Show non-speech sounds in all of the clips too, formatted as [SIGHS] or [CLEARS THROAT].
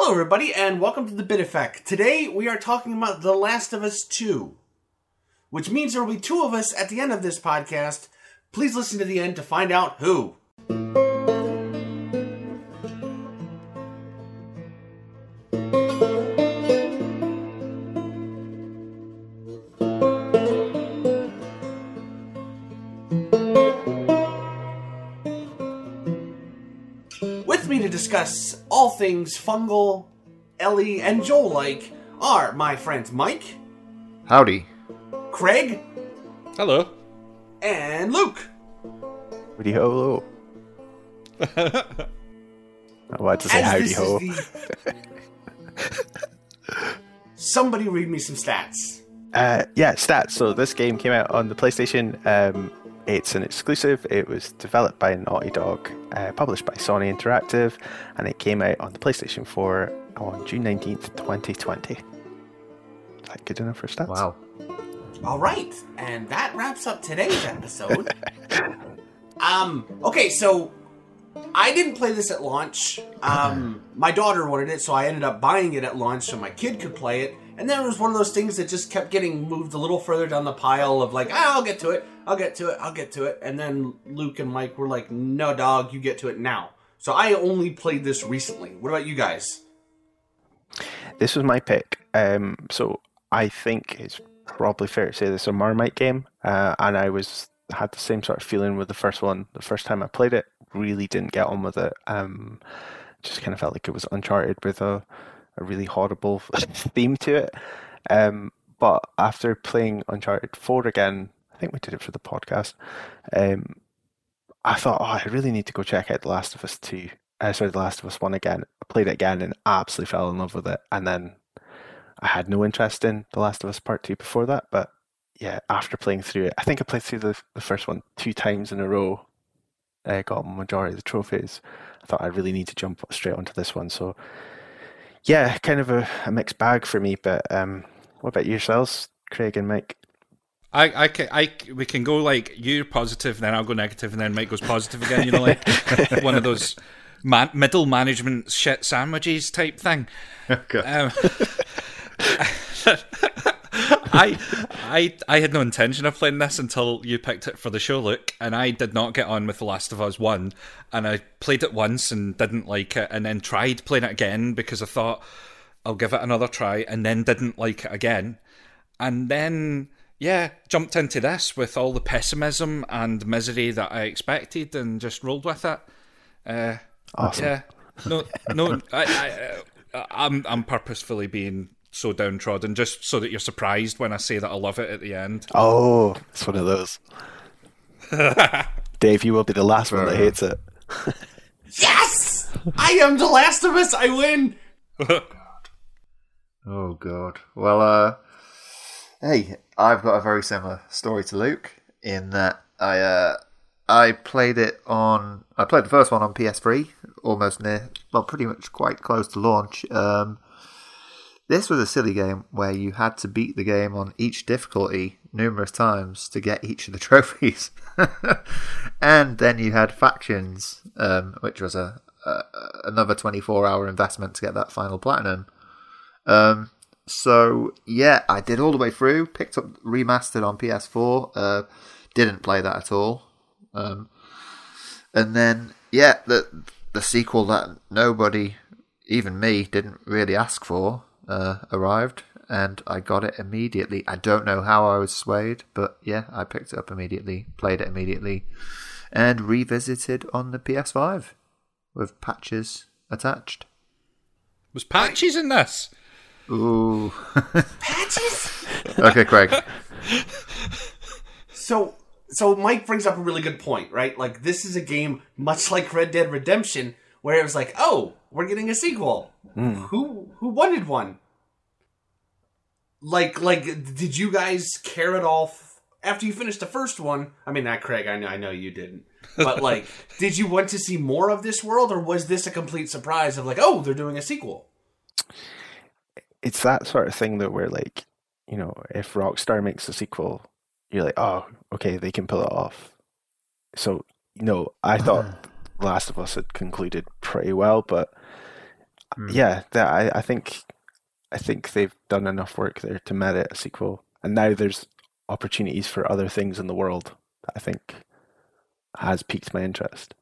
Hello, everybody, and welcome to the Bit Effect. Today we are talking about The Last of Us 2, which means there will be two of us at the end of this podcast. Please listen to the end to find out who. With me to discuss all things fungal, Ellie, and Joel like are my friends Mike, Howdy. Craig, Hello. and Luke. Howdy ho. [LAUGHS] I wanted to say As howdy this ho. the- Somebody read me some stats. Uh, yeah, stats. So this game came out on the PlayStation. Um, it's an exclusive. It was developed by Naughty Dog, uh, published by Sony Interactive, and it came out on the PlayStation 4 on June 19th, 2020. Is that good enough for stats? Wow. All right, and that wraps up today's episode. [LAUGHS] um, okay, so I didn't play this at launch. Um, [LAUGHS] my daughter wanted it, so I ended up buying it at launch so my kid could play it. And then it was one of those things that just kept getting moved a little further down the pile of like, ah, I'll get to it, I'll get to it, I'll get to it. And then Luke and Mike were like, no, dog, you get to it now. So I only played this recently. What about you guys? This was my pick. Um, so I think it's probably fair to say this is a Marmite game, uh, and I was had the same sort of feeling with the first one. The first time I played it, really didn't get on with it. Um, just kind of felt like it was Uncharted with a, a really horrible [LAUGHS] theme to it. Um, but after playing Uncharted Four again, I think we did it for the podcast. Um, I thought, oh, I really need to go check out The Last of Us Two. Uh, sorry, The Last of Us One again. I played it again and absolutely fell in love with it. And then I had no interest in The Last of Us Part Two before that. But yeah, after playing through it, I think I played through the the first one two times in a row. I got a majority of the trophies. I thought I really need to jump straight onto this one. So yeah, kind of a, a mixed bag for me. But um, what about yourselves, Craig and Mike? I, I, can, I, we can go like you're positive, then I'll go negative, and then Mike goes positive again. You know, like [LAUGHS] one of those man, middle management shit sandwiches type thing. Okay. Um, [LAUGHS] I, I, I had no intention of playing this until you picked it for the show, Luke, and I did not get on with The Last of Us One, and I played it once and didn't like it, and then tried playing it again because I thought I'll give it another try, and then didn't like it again, and then yeah, jumped into this with all the pessimism and misery that I expected, and just rolled with it. Uh, Awesome. yeah, no, no, I, I, I'm I'm purposefully being so downtrodden just so that you're surprised when I say that I love it at the end. Oh, it's one of those. [LAUGHS] Dave, you will be the last one that hates it. [LAUGHS] Yes! I am the Last of Us! I win! Oh [LAUGHS] god. Oh god. Well, uh, hey, I've got a very similar story to Luke in that I uh, I played it on I played the first one on PS3, almost near, well, pretty much quite close to launch. Um, this was a silly game where you had to beat the game on each difficulty numerous times to get each of the [LAUGHS] trophies, and then you had factions, um, which was a, a another twenty four hour investment to get that final platinum. Um, so yeah, I did all the way through. Picked up remastered on PS4. Uh, didn't play that at all. Um, and then yeah, the the sequel that nobody, even me, didn't really ask for, uh, arrived, and I got it immediately. I don't know how I was swayed, but yeah, I picked it up immediately, played it immediately, and revisited on the PS5 with patches attached. Was patches in this? Ooh. [LAUGHS] Patches? okay, Craig. So, so Mike brings up a really good point, right? Like this is a game much like Red Dead Redemption, where it was like, oh, we're getting a sequel. Hmm. Who who wanted one? Like, like, did you guys care at all f- after you finished the first one? I mean, not Craig. I know, I know you didn't. But [LAUGHS] like, did you want to see more of this world, or was this a complete surprise of like, oh, they're doing a sequel? It's that sort of thing that where like, you know, if Rockstar makes a sequel, you're like, oh, okay, they can pull it off. So, you know, I uh-huh. thought Last of Us had concluded pretty well, but hmm. yeah, that, I, I think I think they've done enough work there to merit a sequel, and now there's opportunities for other things in the world that I think has piqued my interest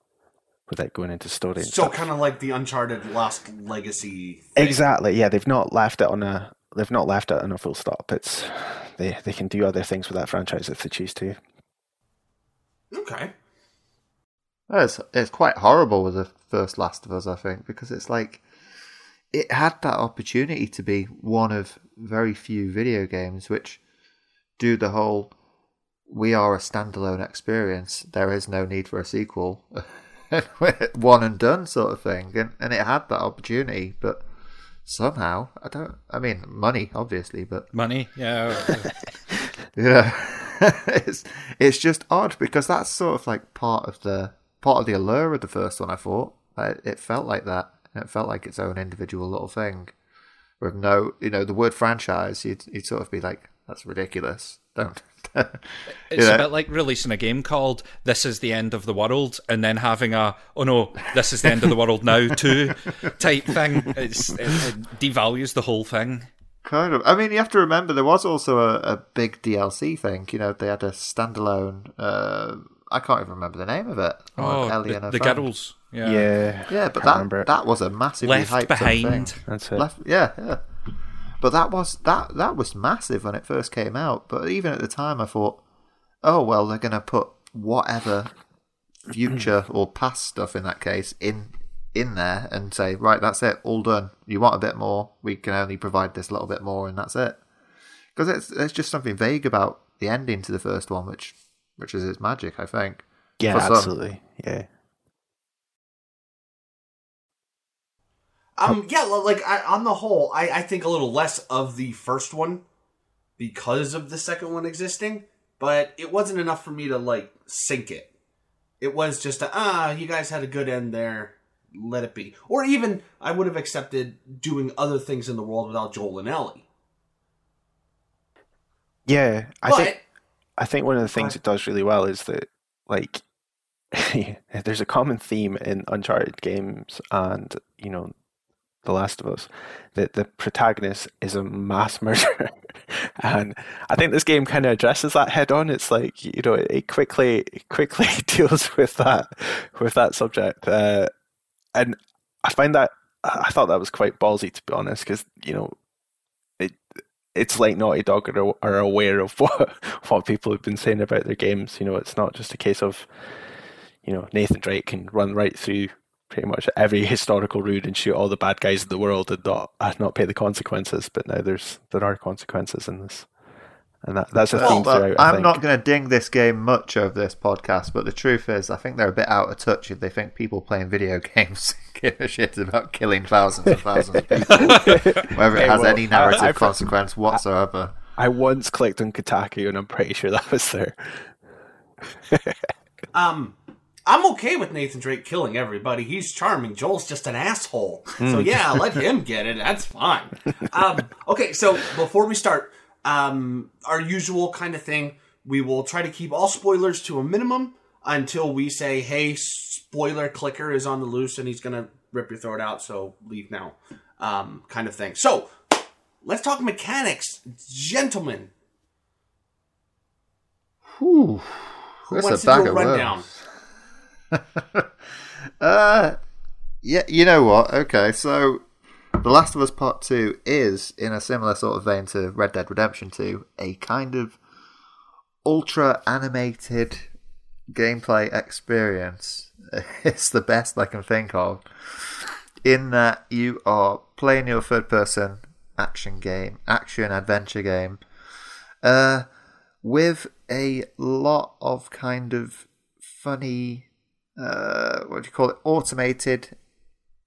without going into story. And So kind of like the Uncharted Lost Legacy. Thing. Exactly. Yeah, they've not left it on a they've not left it on a full stop. It's they they can do other things with that franchise if they choose to. Okay. Oh, it's it's quite horrible with the first Last of Us, I think, because it's like it had that opportunity to be one of very few video games which do the whole we are a standalone experience. There is no need for a sequel. [LAUGHS] [LAUGHS] one and done sort of thing. And and it had that opportunity, but somehow I don't I mean money, obviously, but Money, yeah. [LAUGHS] yeah, [LAUGHS] it's it's just odd because that's sort of like part of the part of the allure of the first one. I thought Like, it felt like that. It felt like its own individual little thing, with no, you know, the word franchise. You'd you'd sort of be like, that's ridiculous. Don't. [LAUGHS] It's Yeah. a bit like releasing a game called "This is the end of the world" and then having a "Oh no, this is the end of the world now" too [LAUGHS] type thing. It's, it, it devalues the whole thing. Kind of. I mean, you have to remember there was also a, a big DLC thing. You know, they had a standalone. Uh, I can't even remember the name of it. Oh, Ellie the, and the friend. girls. Yeah. Yeah, Yeah, but that that was a massively Left hyped up behind. thing. that's it. Left, yeah, yeah. But that was that that was massive when it first came out. But even at the time, I thought, oh well, they're gonna put whatever future [CLEARS THROAT] or past stuff in that case in in there and say, right, that's it, all done. You want a bit more? We can only provide this little bit more, and that's it. Because it's it's just something vague about the ending to the first one, which which is its magic, I think. yeah, absolutely. Yeah, Um, yeah, like I, on the whole, I, I think a little less of the first one because of the second one existing, but it wasn't enough for me to like sink it. It was just a, ah, you guys had a good end there, let it be. Or even I would have accepted doing other things in the world without Joel and Ellie. yeah. I but think I think one of the things it does really well is that like [LAUGHS] there's a common theme in Uncharted games and you know The Last of Us that the protagonist is a mass [LAUGHS] murderer, and I think this game kind of addresses that head on. It's like you know it, quickly quickly [LAUGHS] deals with that with that subject, uh, and I find that I thought that was quite ballsy to be honest, because you know it it's like Naughty Dog are, are aware of [LAUGHS] what what people have been saying about their games. You know, it's not just a case of you know Nathan Drake can run right through pretty much every historical route and shoot all the bad guys in the world and not uh, not pay the consequences. But now there's there are consequences in this, and that that's a Well, theme throughout. I I'm think. not going to ding this game much over this podcast, but the truth is, I think they're a bit out of touch if they think people playing video [LAUGHS] games give a shit about killing thousands and thousands of [LAUGHS] people, whether it has well, any narrative [LAUGHS] I- I- consequence whatsoever. I once clicked on Kotaku and I'm pretty sure that was there. um, I'm okay with Nathan Drake killing everybody. He's charming. Joel's just an asshole. So yeah, let him get it. That's fine. Um, okay, so before we start, um, our usual kind of thing, we will try to keep all spoilers to a minimum until we say, "Hey, spoiler clicker is on the loose and he's gonna rip your throat out." So leave now, um, kind of thing. So let's talk mechanics, gentlemen. Whew. Who That's wants a to do a rundown? [LAUGHS] Uh, yeah, you know what? Okay, so The Last of Us Part 2 is, in a similar sort of vein to Red Dead Redemption 2, a kind of ultra animated gameplay experience. [LAUGHS] It's the best I can think of. In that you are playing your third person action game, action adventure game, uh, with a lot of kind of funny uh, what do you call it? Automated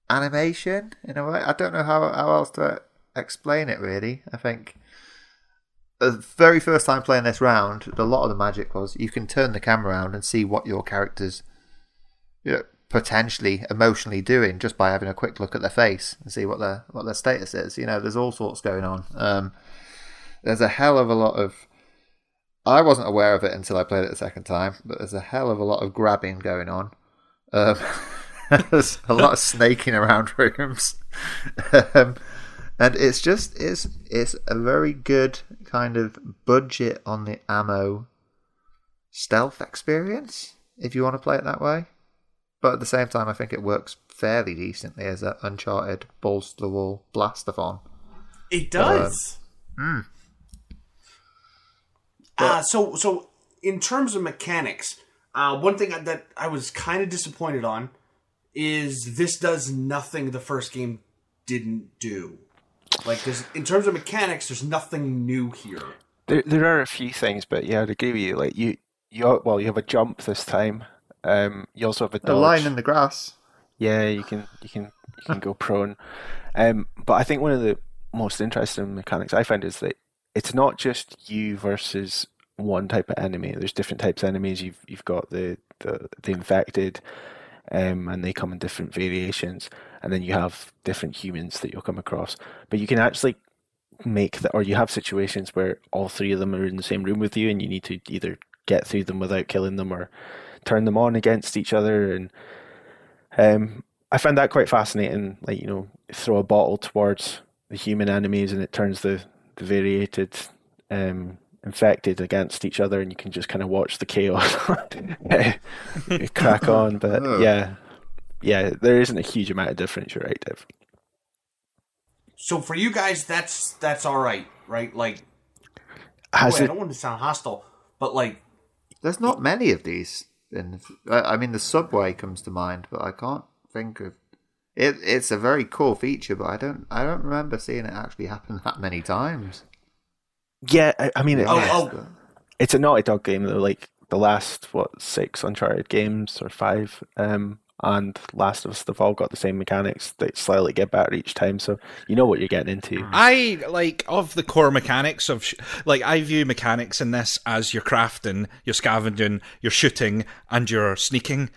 animation in a way. I don't know how how else to explain it. Really, I think the very first time playing this round, a lot of the magic was you can turn the camera around and see what your characters you know, potentially emotionally doing just by having a quick look at their face and see what their what their status is. You know, there's all sorts going on. Um, there's a hell of a lot of I wasn't aware of it until I played it the second time, but there's a hell of a lot of grabbing going on. Um, [LAUGHS] There's a lot of snaking around [LAUGHS] rooms, um, and it's just it's it's a very good kind of budget on the ammo stealth experience if you want to play it that way. But at the same time, I think it works fairly decently as an Uncharted balls to the wall blastathon. It does. Hmm. Uh, so, so in terms of mechanics, uh, one thing that I was kind of disappointed on is this does nothing the first game didn't do. Like, there's in terms of mechanics, there's nothing new here. There, there are a few things, but yeah, I'd agree with you. Like you, you well, you have a jump this time. Um, you also have a The dodge. line in the grass. Yeah, you can you can you can go prone. Um, but I think one of the most interesting mechanics I find is that it's not just you versus one type of enemy. There's different types of enemies. You've you've got the the, the infected, um, and they come in different variations. And then you have different humans that you'll come across. But you can actually make that, or you have situations where all three of them are in the same room with you, and you need to either get through them without killing them, or turn them on against each other. And um, I found that quite fascinating. Like you know, throw a bottle towards the human enemies, and it turns the the variated um, infected against each other, and you can just kind of watch the chaos [LAUGHS] [LAUGHS] crack on. But Oh. yeah, yeah, there isn't a huge amount of difference. You're right, Dave. So for you guys, that's that's all right, right? Like, Has boy, I don't want to sound hostile, but like, There's not many of these. And I I mean, the subway comes to mind, but I can't think of. It, it's a very cool feature, but I don't. I don't remember seeing it actually happen that many times. Yeah, I, I mean, it, Oh, oh. it's a Naughty Dog game though. Like the last what six Uncharted games or five, um, and Last of Us, they've all got the same mechanics. They slightly get better each time, so you know what you're getting into. I like of the core mechanics of sh- like I view mechanics in this as your crafting, your scavenging, your shooting, and your sneaking,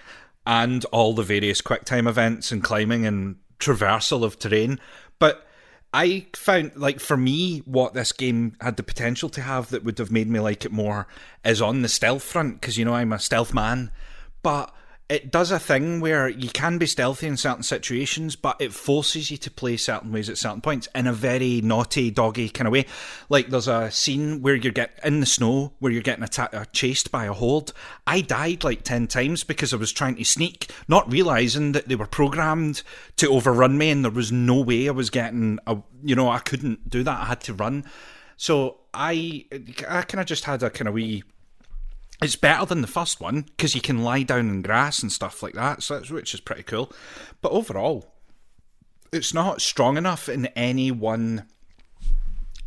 and all the various quick time events and climbing and traversal of terrain. But I found like for me, what this game had the potential to have that would have made me like it more is on the stealth front because you know I'm a stealth man, but it does a thing where you can be stealthy in certain situations, but it forces you to play certain ways at certain points in a very naughty, doggy kind of way. Like there's a scene where you get in the snow where you're getting atta- uh, chased by a horde. I died like ten times because I was trying to sneak, not realizing that they were programmed to overrun me, and there was no way I was getting. A, you know, I couldn't do that. I had to run. So I, I kind of just had a kind of wee it's better than the first one because you can lie down in grass and stuff like that, so which is pretty cool. But overall, it's not strong enough in any one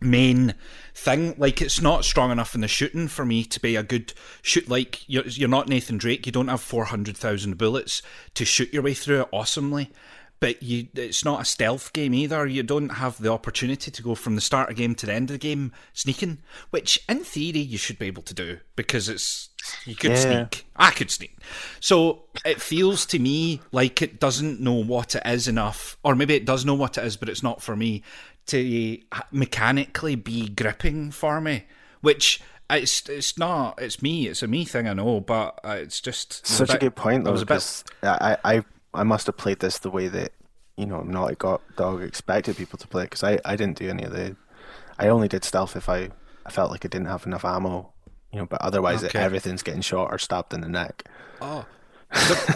main thing. Like it's not strong enough in the shooting for me to be a good shoot. Like you're you're not Nathan Drake. You don't have four hundred thousand bullets to shoot your way through it awesomely. But you, it's not a stealth game either. You don't have the opportunity to go from the start of the game to the end of the game sneaking, which in theory you should be able to do because it's you could Yeah. sneak. I could sneak. So it feels to me like it doesn't know what it is enough, or maybe it does know what it is, but it's not for me to mechanically be gripping for me. Which it's it's not. It's me. It's a me thing. I know, but it's just Such a bit- good point, though, was a bit I, I, I must have played this the way that you know Naughty Dog expected people to play it. Because I, I didn't do any of the, I only did stealth if I, I felt like I didn't have enough ammo, you know. But otherwise, Okay. everything's getting shot or stabbed in the neck. there,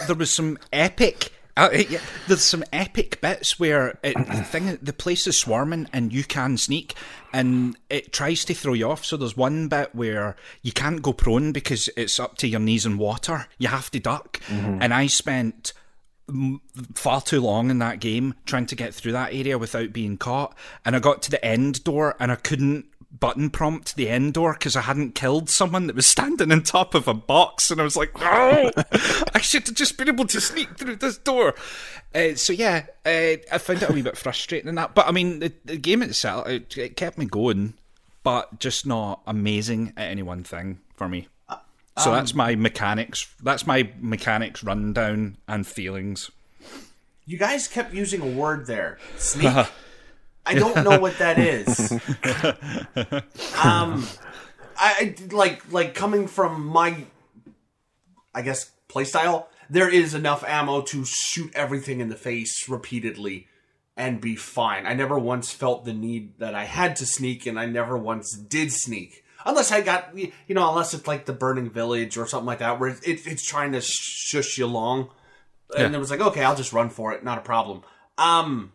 there was some epic. Uh, yeah, there's some epic bits where it, the [COUGHS] thing, the place is swarming and you can sneak, and it tries to throw you off. So there's one bit where you can't go prone because it's up to your knees in water. You have to duck, and I spent far too long in that game trying to get through that area without being caught. And I got to the end door and I couldn't button prompt the end door because I hadn't killed someone that was standing on top of a box. And I was like, no, [LAUGHS] I should have just been able to sneak through this door. Uh, so yeah, uh, I found it a wee bit frustrating in that. But I mean, the, the game itself, it, it kept me going, but just not amazing at any one thing for me. So that's my mechanics. That's my mechanics rundown and feelings. You guys kept using a word there. Sneak. [LAUGHS] I don't know what that is. [LAUGHS] um, I, I like like coming from my, I guess playstyle. there is enough ammo to shoot everything in the face repeatedly and be fine. I never once felt the need that I had to sneak, and I never once did sneak. Unless I got, you know, unless it's like the Burning Village or something like that, where it, it's trying to shush you along. And Yeah. it was like, okay, I'll just run for it, not a problem. Um,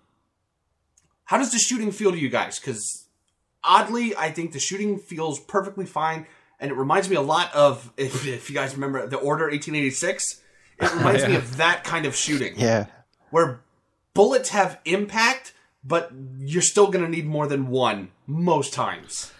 how does the shooting feel to you guys? Because oddly, I think the shooting feels perfectly fine, and it reminds me a lot of if, if you guys remember the Order 1886. It [LAUGHS] reminds me of that kind of shooting Yeah. where bullets have impact, but you're still going to need more than one most times.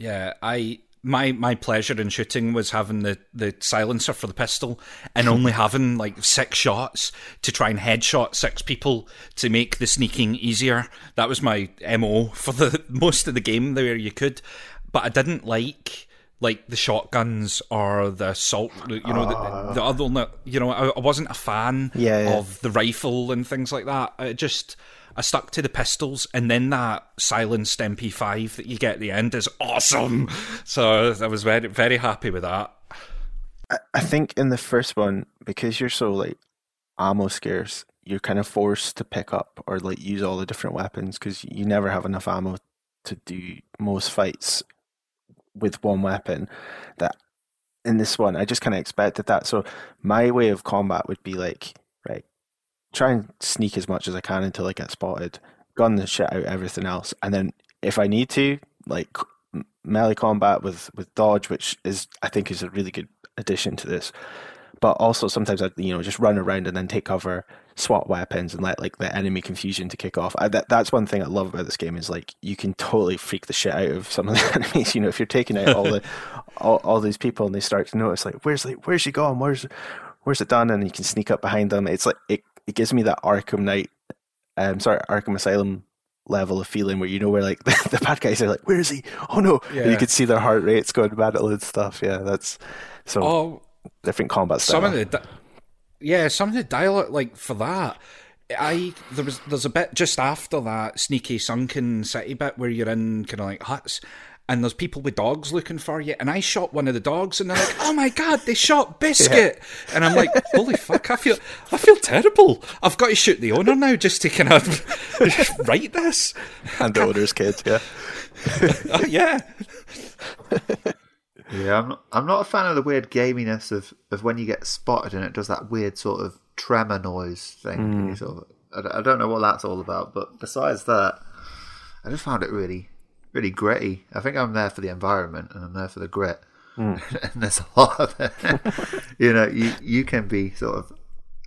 Yeah, I my my pleasure in shooting was having the the silencer for the pistol and [LAUGHS] only having like six shots to try and headshot six people to make the sneaking easier. That was my mo for the [LAUGHS] most of the game there you could, but I didn't like like the shotguns or the assault. You know the, ah. the other. You know I, I wasn't a fan Yeah, yeah. of the rifle and things like that. I just I stuck to the pistols, and then that silenced MP5 that you get at the end is awesome. So I was very very happy with that. I think in the first one, because you're so like ammo scarce, you're kind of forced to pick up or like use all the different weapons because you never have enough ammo to do most fights with one weapon. That in this one, I just kind of expected that. So my way of combat would be like, try and sneak as much as I can until I get spotted, gun the shit out everything else, and then if I need to, like melee combat with with dodge, which is I think is a really good addition to this. But also sometimes I you know just run around and then take cover, swap weapons, and let like the enemy confusion to kick off. I, that that's one thing I love about this game is like you can totally freak the shit out of some of the [LAUGHS] enemies. You know, if you're taking out all the [LAUGHS] all, all these people and they start to notice like where's like where's she gone? Where's where's it done? And you can sneak up behind them. It's like it it gives me that Arkham Knight, um, sorry Arkham Asylum level of feeling where you know where like the, [LAUGHS] the bad guys are like where is he? Oh no! And you Yeah. can see their heart rates going battle and stuff. Yeah, that's so Oh, different combat style. some of the di- yeah, some of the dialogue like for that. I there was there's a bit just after that sneaky sunken city bit where you're in kind of like huts. And there's people with dogs looking for you, and I shot one of the dogs, and they're like, "Oh my god, they shot Biscuit!" And I'm like, "Holy fuck, I feel, I feel terrible. I've got to shoot the owner now just to kind of [LAUGHS] write this." and the owner's kids. Yeah, [LAUGHS] Oh, yeah, Yeah, I'm not, I'm not a fan of the weird gaminess of, of when you get spotted and it does that weird sort of tremor noise thing. Hmm. And you sort of, I, I don't know what that's all about, but besides that, I just found it really, really gritty. I think I'm there for the environment and I'm there for the grit. [LAUGHS] and there's a lot of it. [LAUGHS] you know, you you can be sort of.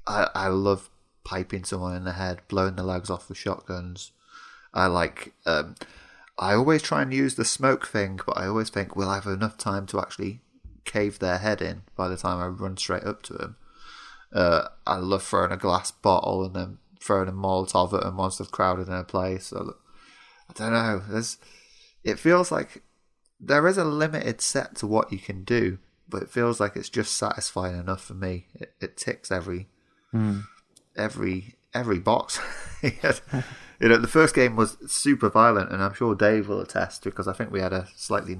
I I love piping someone in the head, blowing the legs off with shotguns. I like. Um, I always try and use the smoke thing, but I always think, we'll I have enough time to actually cave their head in by the time I run straight up to them? Uh, I love throwing a glass bottle and then throwing a Molotov at them once they've crowded in a place. So, I don't know. There's, it feels like there is a limited set to what you can do, but it feels like it's just satisfying enough for me. It, it ticks every hmm. every every box. [LAUGHS] you know, the first game was super violent, and I'm sure Dave will attest because I think we had a slightly.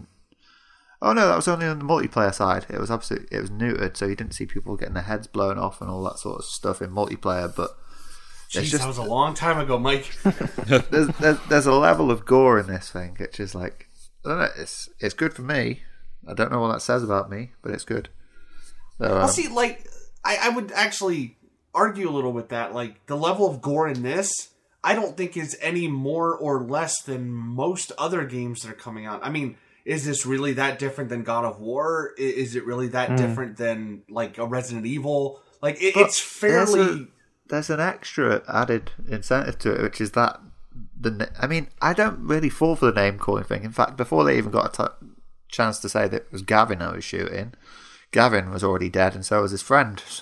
Oh no, that was only on the multiplayer side. It was absolutely it was neutered, so you didn't see people getting their heads blown off and all that sort of stuff in multiplayer. But Jeez, just- that was a long time ago, Mike. [LAUGHS] there's, there's there's a level of gore in this thing, which is like I don't know. It's it's good for me. I don't know what that says about me, but it's good. So, Well, um, see, like, I, I would actually argue a little with that. Like, the level of gore in this, I don't think is any more or less than most other games that are coming out. I mean, is this really that different than God of War? Is it really that different than, like, a Resident Evil? Like, it, it's fairly. There's an extra added incentive to it, which is that the. I mean, I don't really fall for the name calling thing. In fact, before they even got a t- chance to say that it was Gavin I was shooting, Gavin was already dead, and so was his friend. [LAUGHS]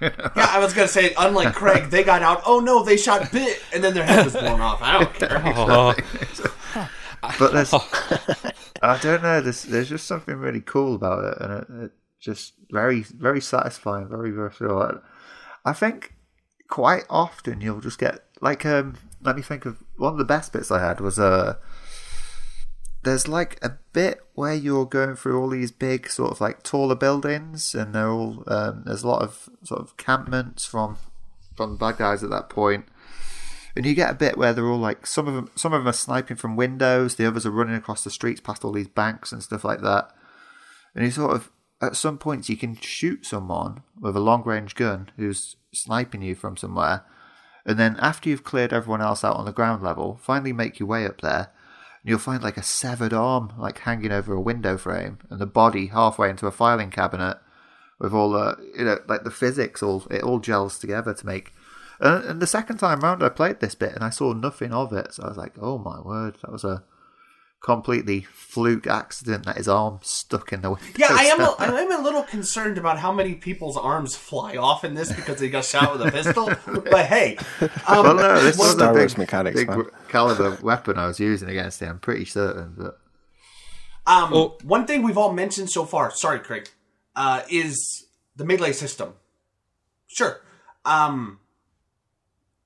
Yeah, I was gonna say, unlike Craig, they got out. Oh no, they shot Bit, and then their head was blown off. I don't care. [LAUGHS] Oh, but there's, I don't know. There's there's just something really cool about it, and it, it just very very satisfying, very visceral. I think quite often you'll just get like um. Let me think of one of the best bits I had was uh there's like a bit where you're going through all these big sort of like taller buildings, and they're all um, there's a lot of sort of campments from from bad guys at that. And you get a bit where they're all like some of them some of them are sniping from windows, the others are running across the streets past all these banks and stuff like that. And you sort of at some points you can shoot someone with a long range gun who's sniping you from somewhere, and then after you've cleared everyone else out on the ground level, finally make your way up there, and you'll find like a severed arm like hanging over a window frame, and the body halfway into a filing cabinet, with all the you know like the physics all it all gels together to make. And, the second time round, I played this bit and I saw nothing of it, so I was like, "Oh my word, that was a completely fluke accident that his arm stuck in the window." Yeah, I am. A, [LAUGHS] I am a little concerned about how many people's arms fly off in this because they got shot with a pistol. but hey, um, well, no, this was Star a Wars big, mechanics, big man. caliber weapon I was using against him. I'm pretty certain, but Um, Oh. One thing we've all mentioned so far, sorry, Craig, uh, is the melee system. Sure. Um,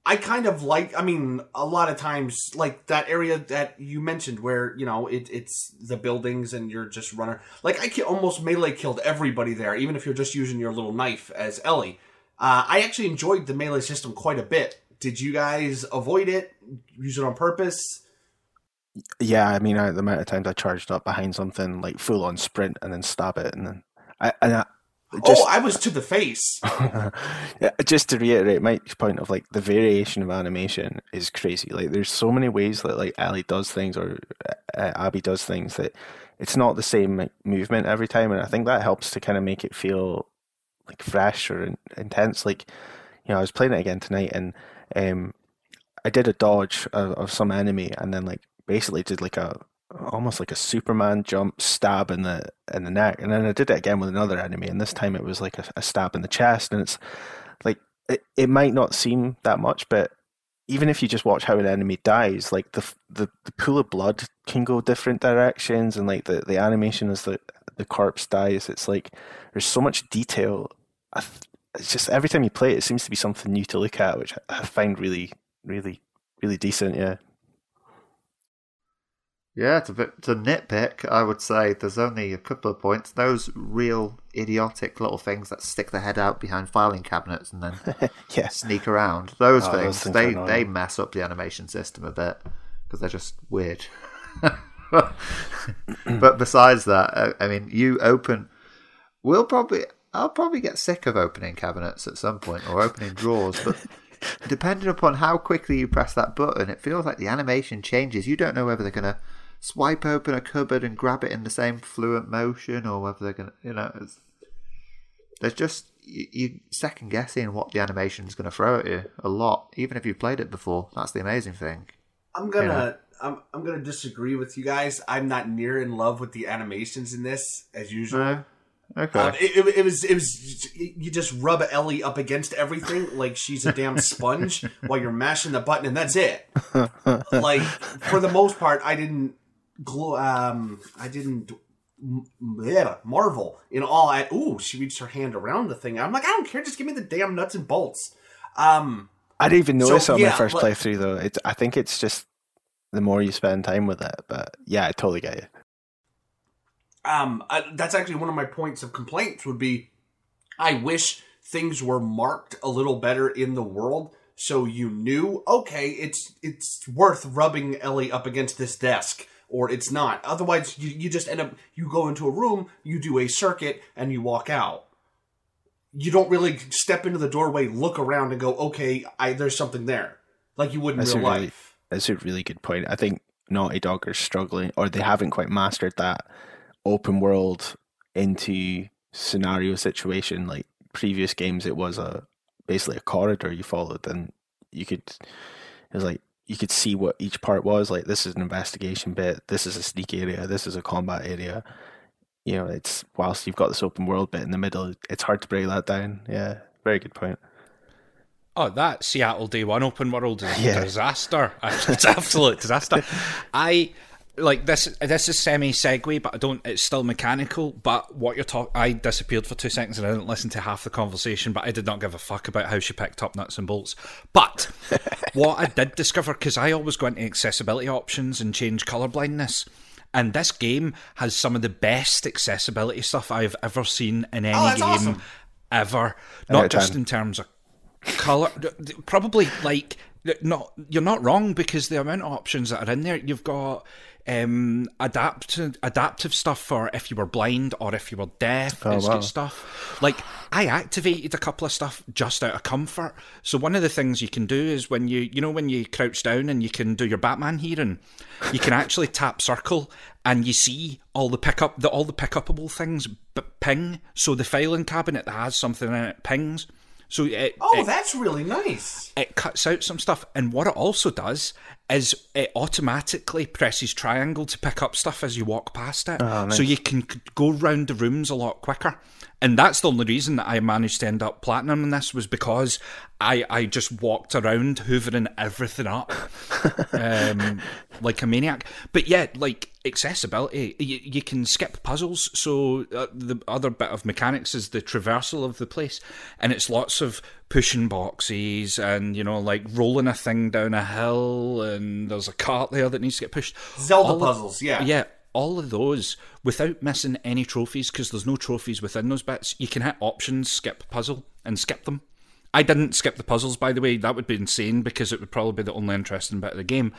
I kind of like, I mean, a lot of times, like that area that you mentioned where, you know, it, it's the buildings and you're just running. Like, I almost melee killed everybody there, even if you're just using your little knife as Ellie. Uh, I actually enjoyed the melee system quite a bit. Did you guys avoid it? Use it on purpose? Yeah, I mean, I, the amount of times I charged up behind something like full on sprint and then stab it, and then I and I, just oh, I was to the face. [LAUGHS] Just to reiterate Mike's point of like the variation of animation is crazy. Like, there's so many ways that like Ellie does things or uh, Abby does things that it's not the same like, movement every time, and I think that helps to kind of make it feel like fresh or in- intense. Like, you know, I was playing it again tonight, and um, I did a dodge of, of some enemy, and then like basically did like a almost like a Superman jump stab in the in the neck, and then I did it again with another enemy, and this time it was like a, a stab in the chest, and it's like it, it might not seem that much, but even if you just watch how an enemy dies, like the the, the pool of blood can go different directions, and like the, the animation as the the corpse dies, it's like there's so much detail. It's just every time you play it, it seems to be something new to look at, which I find really, really, really decent. Yeah. Yeah, to bit- to nitpick, I would say there's only a couple of points. Those real idiotic little things that stick their head out behind filing cabinets and then [LAUGHS] Yeah. sneak around. Those Oh, those things, things are they they mess up the animation system a bit because they're just weird. [LAUGHS] but besides that, uh, I mean, you open. We'll probably. I'll probably get sick of opening cabinets at some point or opening drawers, but [LAUGHS] depending upon how quickly you press that button, it feels like the animation changes. You don't know whether they're going to swipe open a cupboard and grab it in the same fluent motion or whether they're going to, you know, it's, there's just you, you second guessing what the animation is going to throw at you a lot, even if you've played it before. That's the amazing thing. I'm gonna I'm I'm gonna disagree with you guys. I'm not near in love with the animations in this as usual. No? Okay. Um, it, it, it was it was you just rub Ellie up against everything like she's a damn sponge [LAUGHS] while you're mashing the button and that's it. like for the most part, I didn't glo- um I didn't marvel in all. At ooh, she reached her hand around the thing. I'm like, I don't care. Just give me the damn nuts and bolts. Um, I didn't even So, notice it on yeah, my first but- playthrough though. It's I think it's just the more you spend time with it. But yeah, I totally get you. um I, that's actually one of my points of complaints would be i wish things were marked a little better in the world so you knew okay it's it's worth rubbing ellie up against this desk or it's not otherwise you, you just end up you go into a room you do a circuit and you walk out you don't really step into the doorway look around and go okay I, there's something there like you would in That's real a really- life That's a really good point. I think Naughty Dog are struggling, or they haven't quite mastered that open world into scenario situation. Like previous games, it was a basically a corridor you followed, and you could it was like you could see what each part was. Like this is an investigation bit, this is a sneak area, this is a combat area. You know, it's whilst you've got this open world bit in the middle, it's hard to break that down. Yeah, very good point. Oh, that Seattle Day One open world is a [LAUGHS] disaster. It's absolute disaster. [LAUGHS] I like this. This is semi segue, but I don't. It's still mechanical. But what you're talking, I disappeared for two seconds and I didn't listen to half the conversation. But I did not give a fuck about how she picked up nuts and bolts. But [LAUGHS] what I did discover, because I always go into accessibility options and change color blindness. And this game has some of the best accessibility stuff I've ever seen in any Oh, game awesome. ever. Not just 10. in terms of color. Probably like not. You're not wrong because the amount of options that are in there. You've got um, adaptive adaptive stuff for if you were blind or if you were deaf. Oh, it's wow. stuff. Like I activated a couple of stuff just out of comfort. So one of the things you can do is when you you know when you crouch down and you can do your Batman hearing, you can actually tap circle and you see all the pickup the all the pickupable things b- ping. So the filing cabinet that has something in it pings. So it, Oh, it, that's really nice. it cuts out some stuff. And what it also does is it automatically presses triangle to pick up stuff as you walk past it. Ah, so you can go round the rooms a lot quicker. And that's the only reason that I managed to end up platinum in this was because I, I just walked around hoovering everything up [LAUGHS] um, like a maniac. But yeah, like accessibility, you, you can skip puzzles. So uh, the other bit of mechanics is the traversal of the place, and it's lots of pushing boxes and you know like rolling a thing down a hill, and there's a cart there that needs to get pushed. Zelda All of- puzzles, yeah. yeah. All of those without missing any trophies because there's no trophies within those bits. You can hit options, skip puzzle, and skip them. I didn't skip the puzzles, by the way. That would be insane because it would probably be the only interesting bit of the game.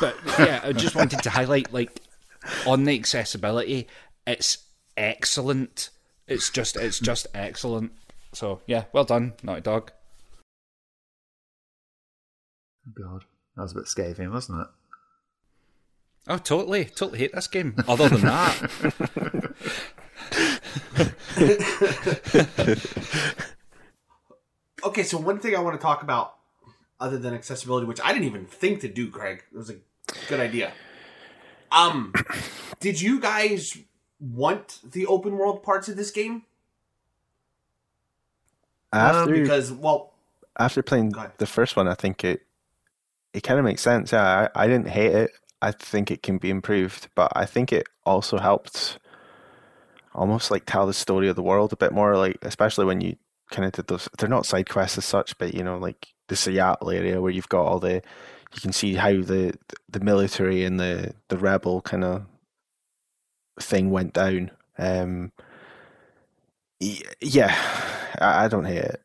But yeah, I just wanted to highlight, like, on the accessibility, it's excellent. It's just, it's just excellent. So yeah, well done, Naughty Dog. God, that was a bit scathing, wasn't it? Oh, totally, totally hate this game. [LAUGHS] Other than that, Okay, so one thing I want to talk about, other than accessibility, which I didn't even think to do, Craig, it was a good idea. Um, did you guys want the open world parts of this game? After Because, well, after playing the first one, I think it it kind of makes sense. Yeah, I, I didn't hate it. I think it can be improved, but I think it also helped almost like tell the story of the world a bit more. Like especially when you kind of did those. They're not side quests as such, but you know, like the Seattle area where you've got all the. You can see how the the military and the the rebel kind of thing went down. Um, yeah, [SIGHS] I, I don't hate it.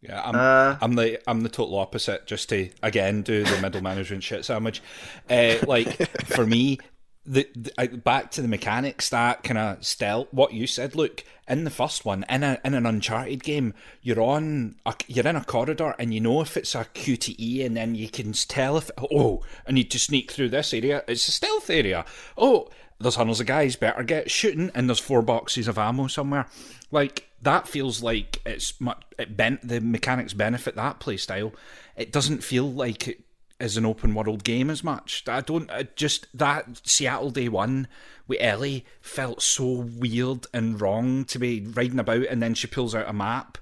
Yeah, I'm, Uh, I'm the I'm the total opposite. Just to again do the middle [LAUGHS] management shit sandwich. Uh, like for me, the, the back to the mechanics that kind of stealth. What you said, look in the first one in a in an Uncharted game, you're on a, you're in a corridor and you know if it's a QTE, and then you can tell if oh, I need to sneak through this area. It's a stealth area. Oh. There's hundreds of guys. Better get shooting, and there's four boxes of ammo somewhere. Like that feels like it's much. It bent the mechanics benefit that play style. It doesn't feel like it is an open world game as much. I don't. I just that Seattle Day One with Ellie felt so weird and wrong to be riding about, and then she pulls out a map,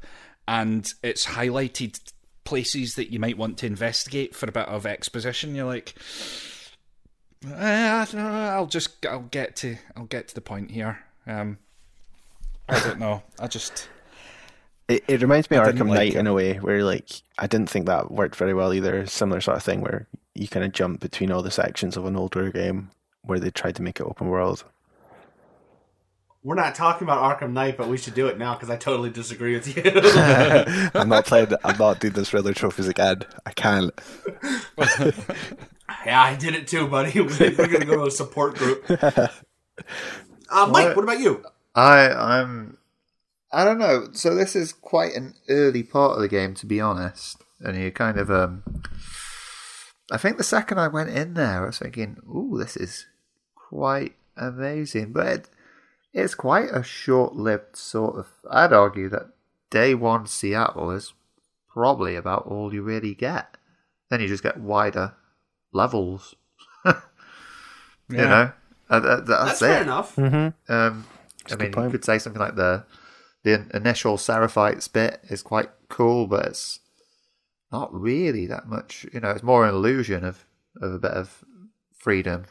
and it's highlighted places that you might want to investigate for a bit of exposition. You're like, eh, I'll just I'll get to I'll get to the point here. Um, I don't know. I just It, it reminds me of Arkham like Knight it. in a way, where like I didn't think that worked very well either. Similar sort of thing where you kind of jump between all the sections of an older game where they tried to make it open world. we're not talking about Arkham Knight, but we should do it now because I totally disagree with you. [LAUGHS] I'm not playing. I'm not doing this Riddler trophies again. I can't. [LAUGHS] yeah, I did it too, buddy. [LAUGHS] We're going to go to a support group. Uh, Mike, What? what about you? I I'm I don't know. So this is quite an early part of the game, to be honest. And you kind of um. I think the second I went in there, I was thinking, "Ooh, this is quite amazing," but it, it's quite a short-lived sort of. I'd argue that day one Seattle is probably about all you really get. Then you just get wider levels. [LAUGHS] You know, Uh, that- That's that's, fair it. enough. Um, I mean, you could say something like the the initial Seraphites bit is quite cool, but it's not really that much. You know, it's more an illusion of of a bit of freedom.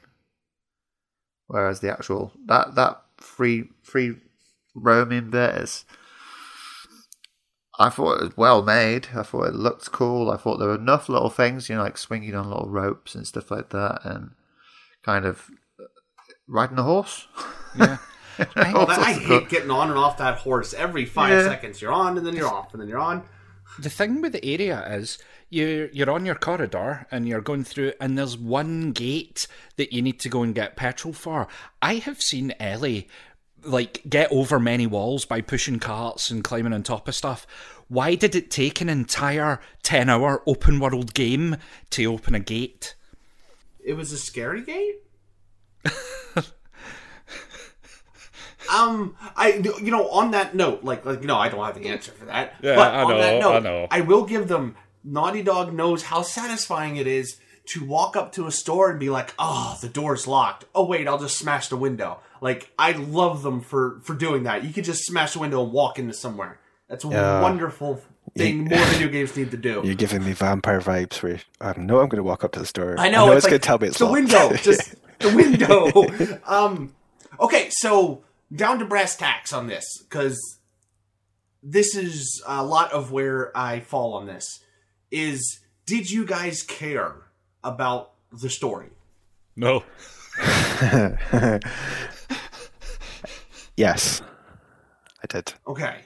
Whereas the actual that that free free roaming bit is. I thought it was well made. I thought it looked cool. I thought there were enough little things, you know, like swinging on little ropes and stuff like that, and kind of riding a horse. Yeah. [LAUGHS] [LAUGHS] Oh, that, I hate getting on and off that horse every five Yeah. seconds. You're on and then you're off and then you're on. The thing with the area is you you're on your corridor and you're going through and there's one gate that you need to go and get petrol for. I have seen Ellie like get over many walls by pushing carts and climbing on top of stuff. Why did it take an entire 10 hour open world game to open a gate? It was a scary gate. [LAUGHS] um, I you know on that note, like like you know I don't have the answer for that. Yeah, but I on that note, I know. I will give them. Naughty Dog knows how satisfying it is to walk up to a store and be like, "Oh, the door's locked. Oh wait, I'll just smash the window." Like I love them for for doing that. You could just smash the window and walk into somewhere. That's a Yeah. wonderful thing. [LAUGHS] More video games need to do. You're giving me vampire vibes where I know I'm going to walk up to the store. I know, it's, it's, going to tell me it's the locked. window, just [LAUGHS] the window. [LAUGHS] um, okay, so down to brass tacks on this because this is a lot of where I fall on this. Is did you guys care about the story? No. [LAUGHS] yes, I did. Okay,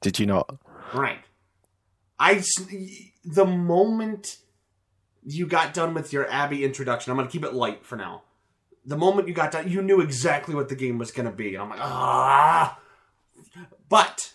Did you not? right. I s- the moment you got done with your Abby introduction, I'm gonna keep it light for now. The moment you got done, you knew exactly what the game was gonna be, and I'm like, ah. But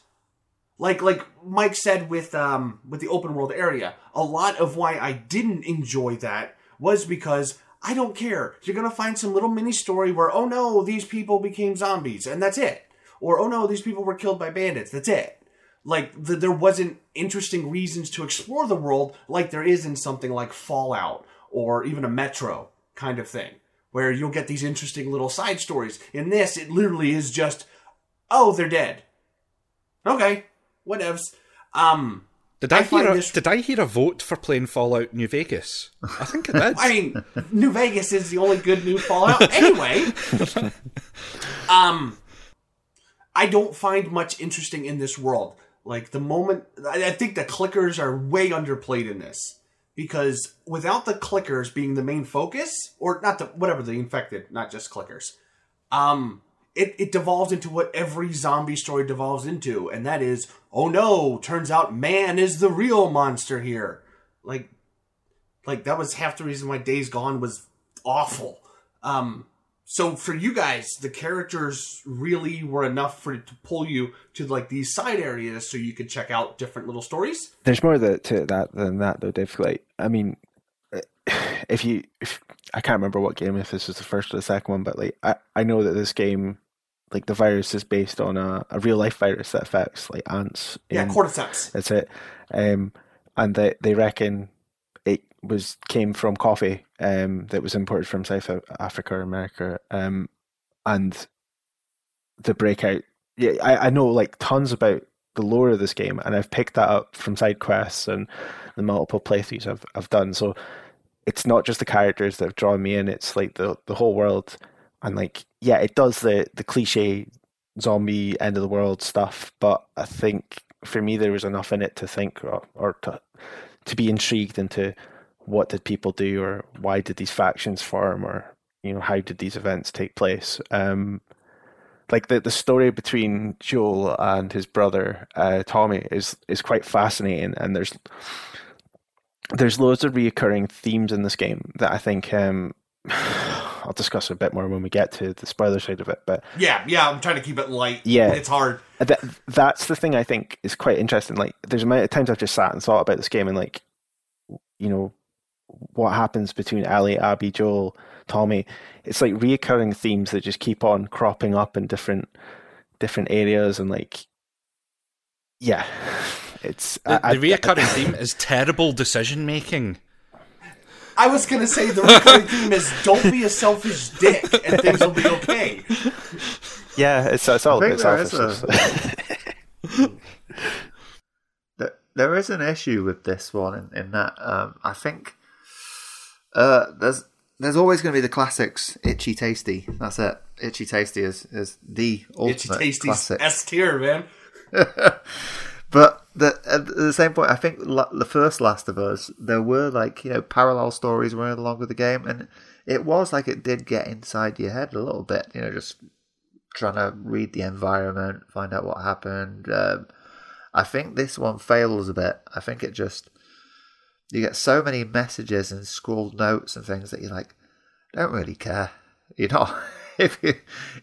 like like Mike said with um with the open world area, a lot of why I didn't enjoy that was because I don't care. You're gonna find some little mini story where oh no, these people became zombies, and that's it. Or oh no, these people were killed by bandits. That's it. Like the, there wasn't interesting reasons to explore the world like there is in something like Fallout or even a Metro kind of thing, where you'll get these interesting little side stories. In this, it literally is just, oh, they're dead. Okay, whatevs. Um, Did I, I hear a, this- did I hear a vote for playing Fallout New Vegas? I think I did. [LAUGHS] I mean, New Vegas is the only good new Fallout [LAUGHS] anyway. um, I don't find much interesting in this world. Like the moment, I think the clickers are way underplayed in this because without the clickers being the main focus, or not the whatever the infected, not just clickers, um, it it devolves into what every zombie story devolves into, and that is, oh no, turns out man is the real monster here. Like like that was half the reason why Days Gone was awful. Um, so for you guys, the characters really were enough for to pull you to like these side areas so you could check out different little stories. There's more that, to that than that, though, Dave. Like, I mean, [SIGHS] if you, if, I can't remember what game, if this was the first or the second one, but like, I, I know that this game, like, the virus is based on a, a real life virus that affects like ants. Yeah, in- cordyceps. That's it. Um, and they they reckon it was came from coffee um, that was imported from South Africa or America. Um, and the breakout. Yeah, I, I know like tons about the lore of this game, and I've picked that up from side quests and the multiple playthroughs I've I've done. So it's not just the characters that have drawn me in; it's like the the whole world. And like, yeah, it does the the cliche zombie end of the world stuff, but I think for me there was enough in it to think or, or to to be intrigued into what did people do or why did these factions form or you know how did these events take place. Um, like the the story between Joel and his brother uh, Tommy is is quite fascinating, and there's there's loads of reoccurring themes in this game that I think um, [SIGHS] I'll discuss it a bit more when we get to the spoiler side of it, but. Yeah, yeah. I'm trying to keep it light. Yeah. it's hard. that that's the thing I think is quite interesting. Like, there's a amount of times I've just sat and thought about this game and like, you know, what happens between Ellie, Abby, Joel, Tommy. It's like reoccurring themes that just keep on cropping up in different different areas and like, yeah, [LAUGHS] it's The, I- the I- [LAUGHS] reoccurring theme is terrible decision making. I was gonna say the recurring theme is don't be a selfish dick and things will be okay. yeah, it's it's all I a bit think there is selfish. There, there is an issue with this one in, in that um, I think uh, there's there's always going to be the classics. Itchy Tasty. That's it. Itchy Tasty is is the It's ultimate tasty classic. S tier, man. [LAUGHS] But the, at the same point, I think la- the first Last of Us, there were like you know parallel stories running along with the game, and it was like it did get inside your head a little bit. You know, just trying to read the environment, find out what happened. Um, I think this one fails a bit. I think it just you get so many messages and scrawled notes and things that you're like, don't really care. [LAUGHS] You're not. If you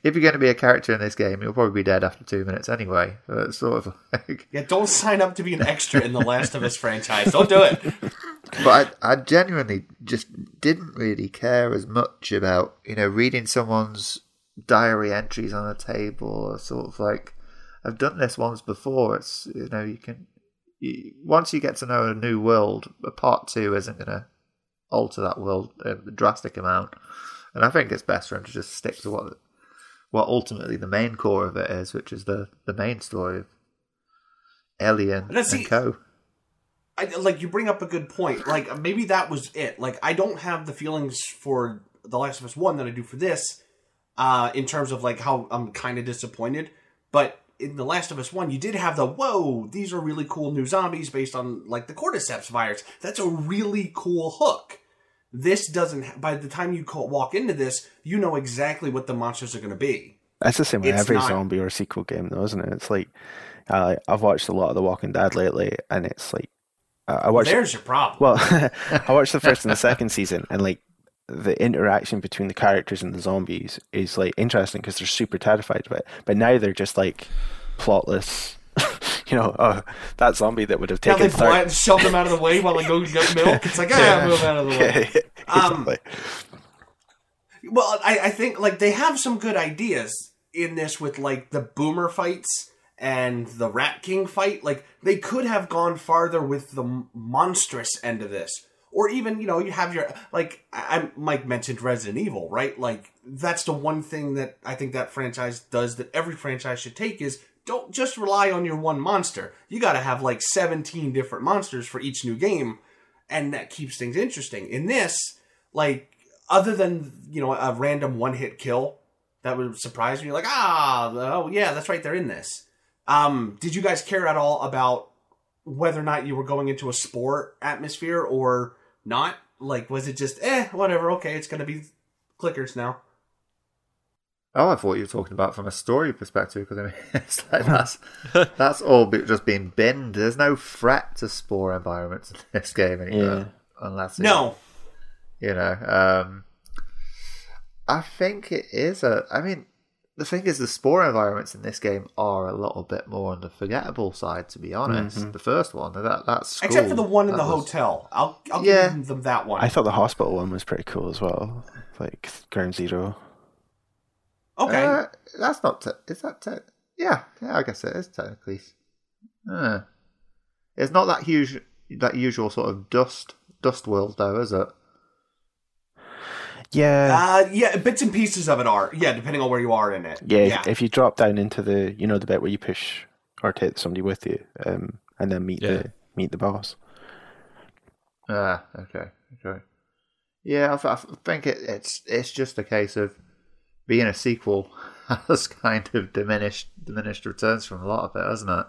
if you're going to be a character in this game, you'll probably be dead after two minutes anyway. So sort of like, Yeah, don't sign up to be an extra in the Last of Us franchise. Don't do it. but I, I genuinely just didn't really care as much about you know reading someone's diary entries on a table or sort of like I've done this once before. It's you know you can you, once you get to know a new world, a part two isn't going to alter that world a drastic amount. And I think it's best for him to just stick to what what ultimately the main core of it is, which is the the main story of Ellie and, Let's and see- Co. I, like you bring up a good point. Like maybe that was it. Like I don't have the feelings for The Last of Us One that I do for this, uh, in terms of like how I'm kind of disappointed. But in The Last of Us One, you did have the whoa, these are really cool new zombies based on like the cordyceps virus. That's a really cool hook. This doesn't. ha- By the time you call, walk into this, you know exactly what the monsters are going to be. That's the same with It's every not- zombie or sequel game, though, isn't it? It's like uh, I've watched a lot of The Walking Dead lately, and it's like uh, I watched. There's your problem. Well, [LAUGHS] [LAUGHS] I watched the first and the second season, and like the interaction between the characters and the zombies is like interesting because they're super terrified of it. But now they're just like plotless. [LAUGHS] you know, oh, that zombie that would have taken they fly and shove them out of the way while they go get milk. It's like [LAUGHS] ah, move out of the way. [LAUGHS] Um, exactly. Well, I, I think like they have some good ideas in this with like the boomer fights and the Rat King fight. Like they could have gone farther with the monstrous end of this, or even you know you have your like I, I- Mike mentioned Resident Evil, right? Like that's the one thing that I think that franchise does that every franchise should take is don't just rely on your one monster. You got to have like seventeen different monsters for each new game, and that keeps things interesting. In this, like other than you know a random one hit kill that would surprise me like ah oh yeah that's right they're in this um did you guys care at all about whether or not you were going into a sport atmosphere or not like was it just eh whatever okay it's gonna be clickers now Oh, I thought you were talking about from a story perspective because I mean, [LAUGHS] it's like that's that's all be, just being binned. There's no threat to spore environments in this game anymore, unless it- no you know. Um, I think it is a. I mean, the thing is, the spore environments in this game are a little bit more on the forgettable side. To be honest, the first one that that's except for the one in the hotel i'll, I'll Yeah. give them that one I thought the hospital one was pretty cool as well, like Ground Zero. Okay Uh, that's not. Te- is that? Te- yeah, yeah. I guess it is technically. Uh, it's not that huge. That usual sort of dust dust world, though, is it? Yeah, uh yeah bits and pieces of it are yeah depending on where you are in it yeah. yeah. If you drop down into the, you know, the bit where you push or take somebody with you, um, and then meet Yeah. the meet the boss. Ah, okay, okay. Yeah, I, th- I think it, it's it's just a case of being a sequel [LAUGHS] has kind of diminished diminished returns from a lot of it, hasn't it?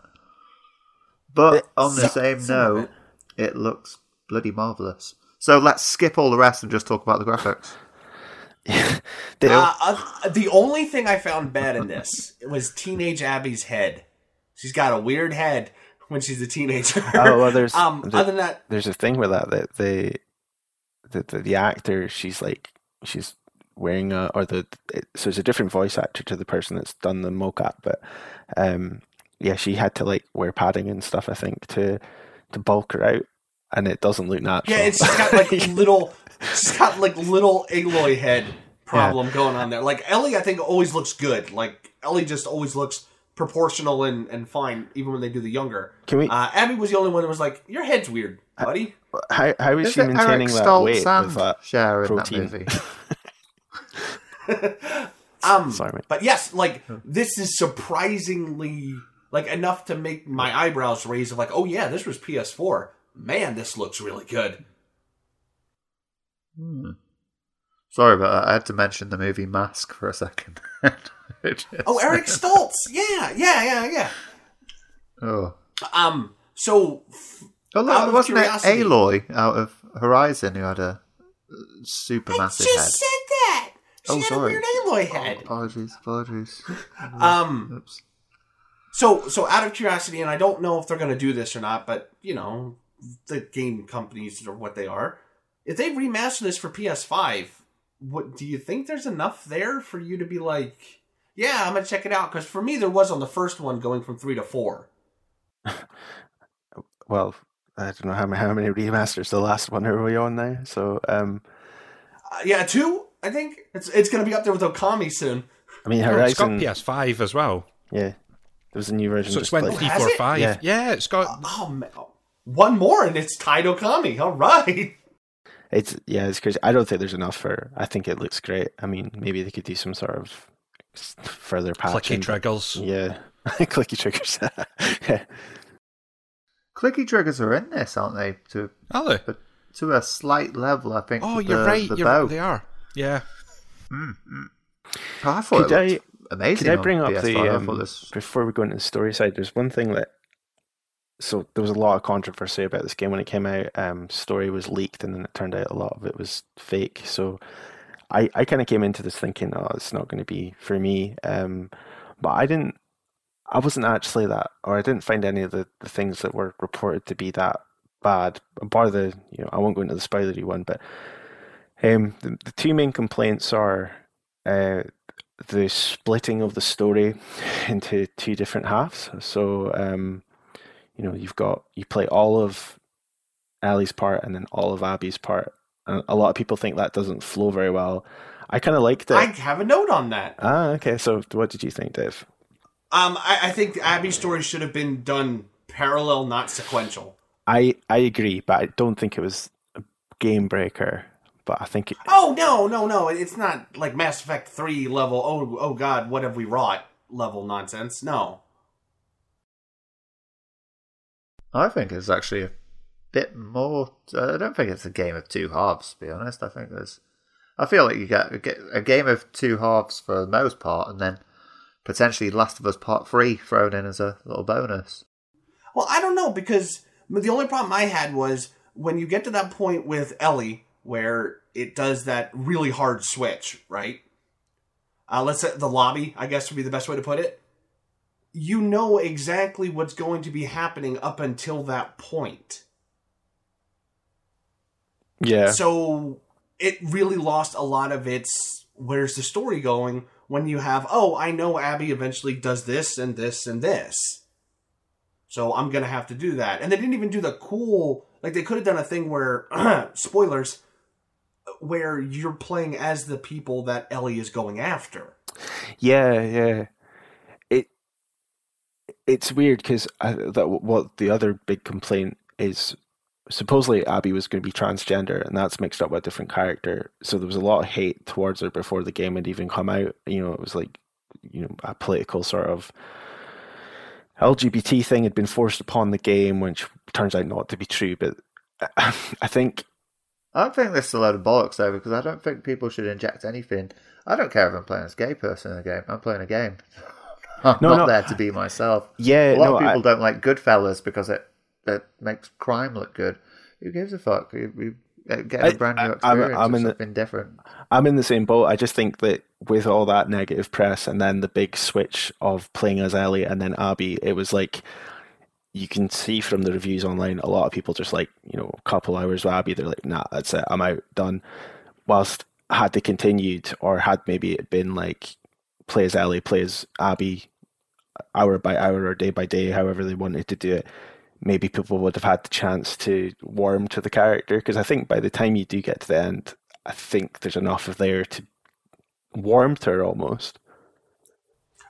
But on the Some- same some note, it looks bloody marvelous. So let's skip all the rest and just talk about the graphics. [LAUGHS] They- Uh, uh, the only thing I found bad in this was teenage Abby's head. She's got a weird head when she's a teenager. Oh well, there's [LAUGHS] um. the- other than that, there's a thing with that that the the the, the actor she's like she's wearing a or the it, so it's a different voice actor to the person that's done the mocap, but um yeah, she had to like wear padding and stuff I think to to bulk her out, and it doesn't look natural. yeah, it's she's got like [LAUGHS] little. She's got like little Aloy head problem going on there. Like Ellie, I think always looks good. Like Ellie just always looks proportional and, and fine, even when they do the younger. Can we? Uh, Abby was the only one that was like, "Your head's weird, buddy." how how is Is she maintaining Eric that Stoltz weight with that? share in protein? that movie? [LAUGHS] Um, Sorry, mate. but yes, like this is surprisingly like enough to make my eyebrows raise. Of like, oh yeah, this was PS4. Man, this looks really good. Sorry, but I had to mention the movie Mask for a second. [LAUGHS] Just- Oh, Eric Stoltz. Yeah, yeah, yeah, yeah. Oh, Um. So f- Oh, Out look, of wasn't it. Aloy out of Horizon who had a super I massive just head? That. She Oh, had sorry. a weird Aloy Oh, apologies, apologies. [LAUGHS] Um. Oops. So, so out of curiosity, and I don't know if they're going to do this or not, but you know, the game companies are what they are. If they remaster this for PS5, what do you think? There's enough there for you to be like, yeah, I'm gonna check it out. Because for me, there was on the first one going from three to four. [LAUGHS] Well, I don't know how many, how many remasters the last one are we on now. So, um, Uh, yeah, two. I think it's it's gonna be up there with Okami soon. I mean, Oh, it's got PS5 as well. yeah, there's a new version. So it's just went like- three, four, it? five. Yeah. Yeah. it's got. Oh, oh man, one more and it's tied Okami. All right. It's yeah, it's crazy. I don't think there's enough for. I think it looks great. I mean, maybe they could do some sort of further patching. Clicky triggers. [LAUGHS] [LAUGHS] Yeah, clicky triggers. yeah. Clicky triggers are in this, aren't they? To Are they? but to a slight level, I think. Oh, you're the, right. The You're, they are. Yeah. Oh, I thought Could it I amazing. could I bring up PS5. the um, this- before we go into the story side? There's one thing that. So there was a lot of controversy about this game when it came out. Um, story was leaked, and then it turned out a lot of it was fake. So, I I kind of came into this thinking, oh, it's not going to be for me. Um, but I didn't. I wasn't actually that, or I didn't find any of the, the things that were reported to be that bad. Bar the, you know, I won't go into the spoilery one, but um, the, the two main complaints are uh, the splitting of the story [LAUGHS] into two different halves. So, um, you know, you've got you play all of Ellie's part and then all of Abby's part. And a lot of people think that doesn't flow very well. I kind of liked it. I have a note on that. Ah, okay. So, what did you think, Dave? Um, I, I think Abby's story should have been done parallel, not sequential. I I agree, but I don't think it was a game breaker. But I think it, Oh no, no, no! It's not like Mass Effect three level. Oh, oh God, what have we wrought? Level nonsense. No. I think it's actually a bit more. I don't think it's a game of two halves. To be honest, I think there's. I feel like you get a, get a game of two halves for the most part, and then potentially Last of Us Part Three thrown in as a little bonus. Well, I don't know because the only problem I had was when you get to that point with Ellie where it does that really hard switch, right? Uh, let's say the lobby, I guess would be the best way to put it. You know exactly what's going to be happening up until that point. yeah, So it really lost a lot of its where's the story going when you have, oh, I know Abby eventually does this and this and this. So I'm going to have to do that. And they didn't even do the cool, like they could have done a thing where, [CLEARS THROAT] spoilers, where you're playing as the people that Ellie is going after. yeah, yeah. It it's weird because uh, that what the other big complaint is supposedly Abby was going to be transgender, and that's mixed up with a different character. So there was a lot of hate towards her before the game had even come out. You know, it was like you know a political sort of LGBT thing had been forced upon the game, which turns out not to be true. But [LAUGHS] I think I don't think this is a load of bollocks though, because I don't think people should inject anything. I don't care if I'm playing as a gay person in a game. I'm playing a game. [LAUGHS] I'm No, not no. there to be myself. yeah, a lot no, of people I, don't like Goodfellas because it it makes crime look good. Who gives a fuck? We, we uh, get I- a brand new I- I'm- experience I'm of in the- different. I'm in the same boat. I just think that with all that negative press and then the big switch of playing as Ellie and then Abby, it was like you can see from the reviews online, a lot of people just like, you know, a couple hours Abby, they're like, nah, that's it, I'm out, done. Whilst had they continued, or had maybe it been like play as Ellie, play as Abby, hour by hour or day by day, however they wanted to do it, maybe people would have had the chance to warm to the character. Because I think by the time you do get to the end, I think there's enough of there to warm to her almost.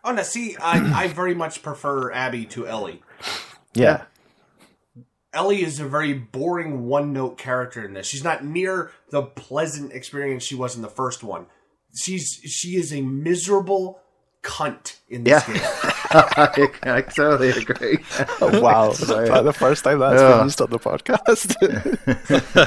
Oh, no, see, I, I very much prefer Abby to Ellie. Yeah. Ellie is a very boring one note character in this. She's not near the pleasant experience she was in the first one. She's she is a miserable cunt in this Yeah. game. [LAUGHS] I, [LAUGHS] I totally agree. Oh, [LAUGHS] wow. [LAUGHS] Sorry. the first time that's Yeah. been used on the podcast.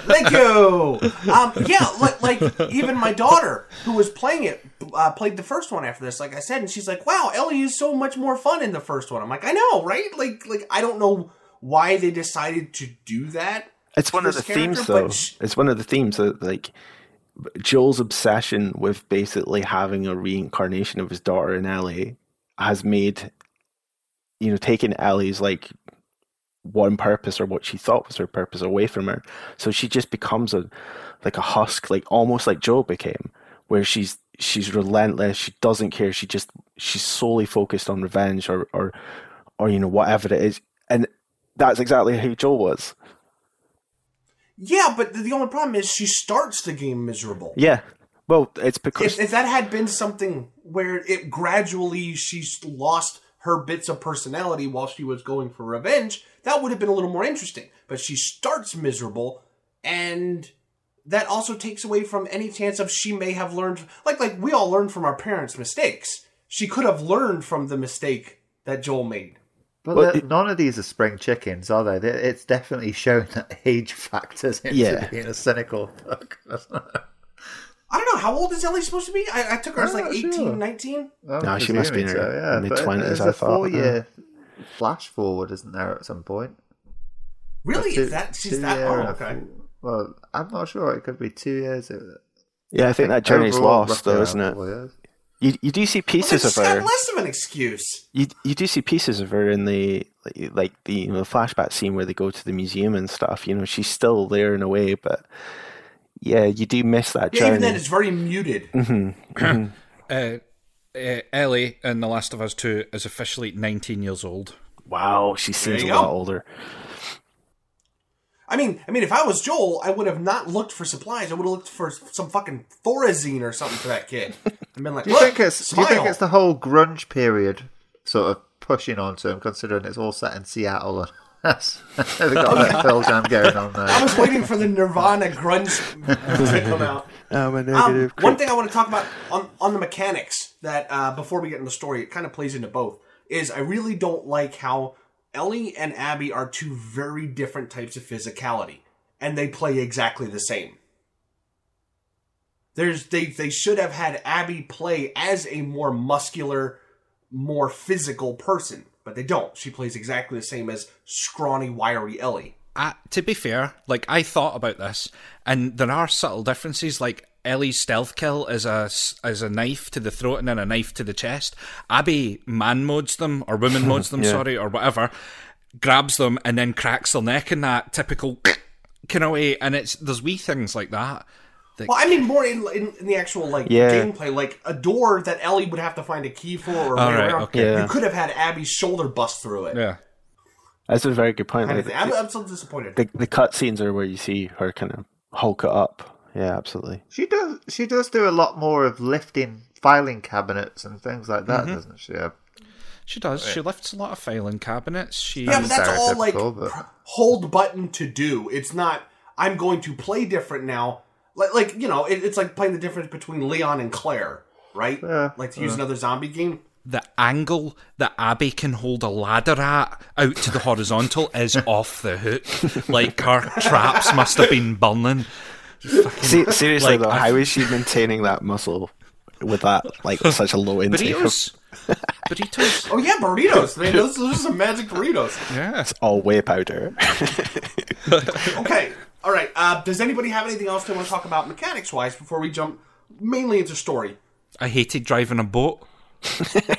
Thank you. Um, yeah, like, like even my daughter who was playing it uh, played the first one after this, like I said, and she's like, "Wow, Ellie is so much more fun in the first one." I'm like, "I know, right? Like, like I don't know why they decided to do that. It's one of the themes, though. but sh- It's one of the themes that, like, Joel's obsession with basically having a reincarnation of his daughter in Ellie has made, you know, taking Ellie's, like, one purpose or what she thought was her purpose away from her. So she just becomes a, like, a husk, like, almost like Joe became, where she's, she's relentless. She doesn't care. She just, she's solely focused on revenge or, or, or, you know, whatever it is. And that's exactly who Joe was. Yeah, but the only problem is she starts the game miserable. Yeah. Well, it's because If, if that had been something where it gradually she's lost her bits of personality while she was going for revenge, that would have been a little more interesting. But she starts miserable, and that also takes away from any chance of she may have learned. Like like we all learn from our parents' mistakes. She could have learned from the mistake that Joel made. But Well, the- it- none of these are spring chickens, are they? They- It's definitely shown that age [LAUGHS] factors into Yeah. being a cynical fuck. [LAUGHS] I don't know how old is Ellie supposed to be. I, I took her as I'm like uh, not 18, sure. 19. I'm No, she must be in presuming her yeah. Mid-twenties, There's I a thought, four-year uh. flash forward, isn't there, at some point? Really? Two- is that she's that? old? Oh, okay. Well, I'm not sure. It could be two years. yeah, I think that journey's Overall, lost, though, isn't it? years. You you do see pieces she's of her. less of an excuse. You you do see pieces of her in the like, like the you know the flashback scene where they go to the museum and stuff. You know, she's still there in a way, but yeah, you do miss that Yeah, journey. even then, it's very muted. [CLEARS THROAT] Uh, uh, Ellie in The Last of Us 2 is officially 19 years old. wow, she seems a you lot older. I mean, I mean, if I was Joel, I would have not looked for supplies. I would have looked for some fucking Thorazine or something for that kid, and been like, [LAUGHS] Do you think it's? smile." Do you think it's the whole grunge period sort of pushing onto him, considering it's all set in Seattle? And that's, they've got that Pearl Jam going on I was waiting for the Nirvana grunge to come out. I'm a Um, one thing I want to talk about on, on the mechanics that uh, before we get into the story, it kind of plays into both. Is I really don't like how Ellie and Abby are two very different types of physicality, and they play exactly the same. There's they they should have had Abby play as a more muscular, more physical person, but they don't. She plays exactly the same as scrawny, wiry Ellie. Uh, to be fair, like I thought about this, and there are subtle differences. Like Ellie's stealth kill is a s- is a knife to the throat and then a knife to the chest. Abby man modes them or woman modes [LAUGHS] them, Yeah. sorry, or whatever, grabs them and then cracks their neck in that typical kind of way. And it's there's wee things like that. That Well, I mean more in, in, in the actual like Yeah. gameplay, like a door that Ellie would have to find a key for, or All way right, around. okay. Yeah. You could have had Abby's shoulder bust through it. yeah. That's a very good point. Like, thing. I'm, I'm so disappointed. the the cut scenes are where you see her kind of hulk it up. Yeah, absolutely. She does. She does do a lot more of lifting filing cabinets and things like that, mm-hmm. doesn't she? Yeah. She does. She lifts a lot of filing cabinets. She yeah, but that's all like but- hold button to do. It's not. I'm going to play different now. Like, like you know, it, it's like playing the difference between Leon and Claire, right? Yeah, like to use another zombie game. the angle that Abby can hold a ladder at out to the horizontal is [LAUGHS] off the hook. Like her traps must have been burning. Se- seriously Like, though, I- how is she maintaining that muscle with that like such a low intake? of- Burritos. Burritos. Oh yeah, burritos. Man, those, those are some magic burritos. Yeah. It's all whey powder. [LAUGHS] Okay. All right. Uh, does anybody have anything else they want to talk about mechanics wise before we jump mainly into story? I hated driving a boat. [LAUGHS]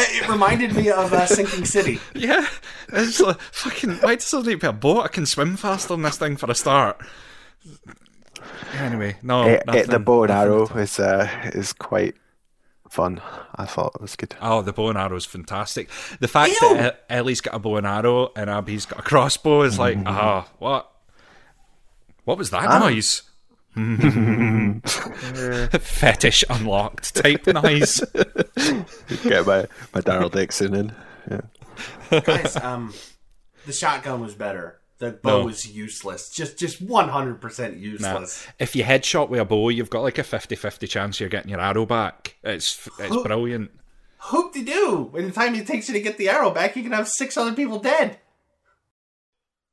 It reminded me of uh, Sinking City. Yeah. It's like, fucking, why does there need to be a boat? I can swim faster than this thing for a start. Anyway, no. Eh, nothing- the bow and arrow is uh, is quite fun. I thought it was good. Oh, the bow and arrow is fantastic. The fact Ew. that Ellie's got a bow and arrow and Abby's got a crossbow is like, Mm-hmm. ah, what? What was that noise? [LAUGHS] [LAUGHS] Fetish unlocked type noise. [LAUGHS] Get my my Daryl Dixon in. Yeah. Guys, um, the shotgun was better. The bow No. was useless. Just just one hundred percent Nah. useless. If you headshot with a bow, you've got like a 50-50 chance you're getting your arrow back. It's it's brilliant. Hoop de doo. By the time it takes you to get the arrow back, you can have six other people dead.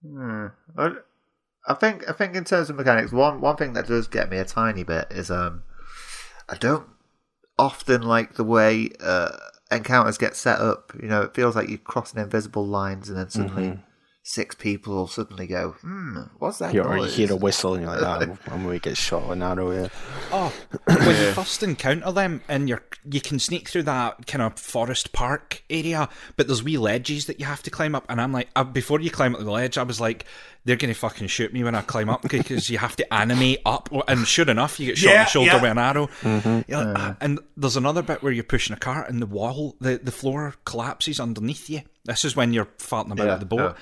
Hmm. I, I think I think in terms of mechanics, one one thing that does get me a tiny bit is um, I don't often like the way uh, encounters get set up. You know, it feels like you're crossing invisible lines, and then suddenly six people will suddenly go, "Hmm, what's that You, or you noise?" hear a whistle and you're like, oh, I'm going to get shot with an arrow. Yeah. Oh, [COUGHS] when you first encounter them, and you're you can sneak through that kind of forest park area, but there's wee ledges that you have to climb up. And I'm like, uh, before you climb up the ledge, I was like, they're gonna fucking shoot me when I climb up because you have to animate up. And sure enough, you get shot in the shoulder yeah. with an arrow. You're like, "Ah," and there's another bit where you're pushing a cart, and the wall, the the floor collapses underneath you. This is when you're farting about Yeah, the boat.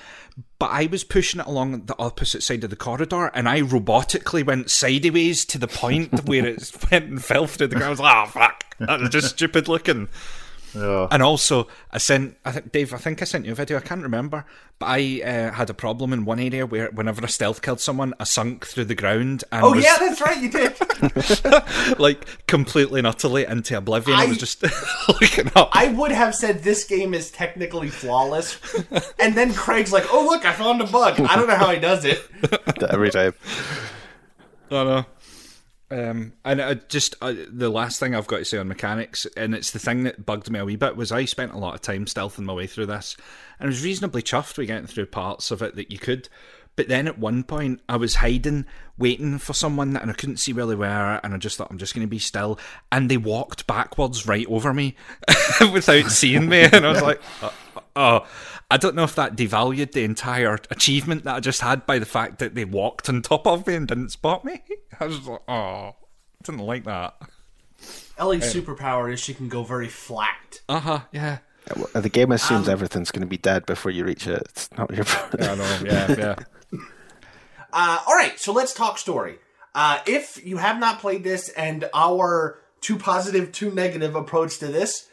But I was pushing it along the opposite side of the corridor, and I robotically went sideways to the point [LAUGHS] where it went and fell through the ground. I was like, oh, fuck. That was just stupid looking. Oh. And also, I sent, I think, Dave, I think I sent you a video, I can't remember, but I uh, had a problem in one area where whenever I stealth killed someone, I sunk through the ground and Oh was yeah, that's right. You did. [LAUGHS] like completely and utterly into oblivion. I, I- was just [LAUGHS] looking up. I would have said this game is technically flawless, and then Craig's like, "Oh look, I found a bug." I don't know how he does it. [LAUGHS] Every time. I know. Um, and I just uh, the last thing I've got to say on mechanics, and it's the thing that bugged me a wee bit, was I spent a lot of time stealthing my way through this, and I was reasonably chuffed with getting through parts of it that you could. But then at one point, I was hiding, waiting for someone, and I couldn't see where they were, and I just thought, I'm just going to be still. And they walked backwards right over me [LAUGHS] without seeing me, and I was like, [LAUGHS] oh. I don't know if that devalued the entire achievement that I just had by the fact that they walked on top of me and didn't spot me. [LAUGHS] I was like, oh, I didn't like that. Ellie's superpower is she can go very flat. Uh huh, yeah. Well, The game assumes everything's going to be dead before you reach it. It's not your problem. I know, yeah, yeah. [LAUGHS] Uh, all right, so let's talk story. Uh, if you have not played this and our two positive, two negative approach to this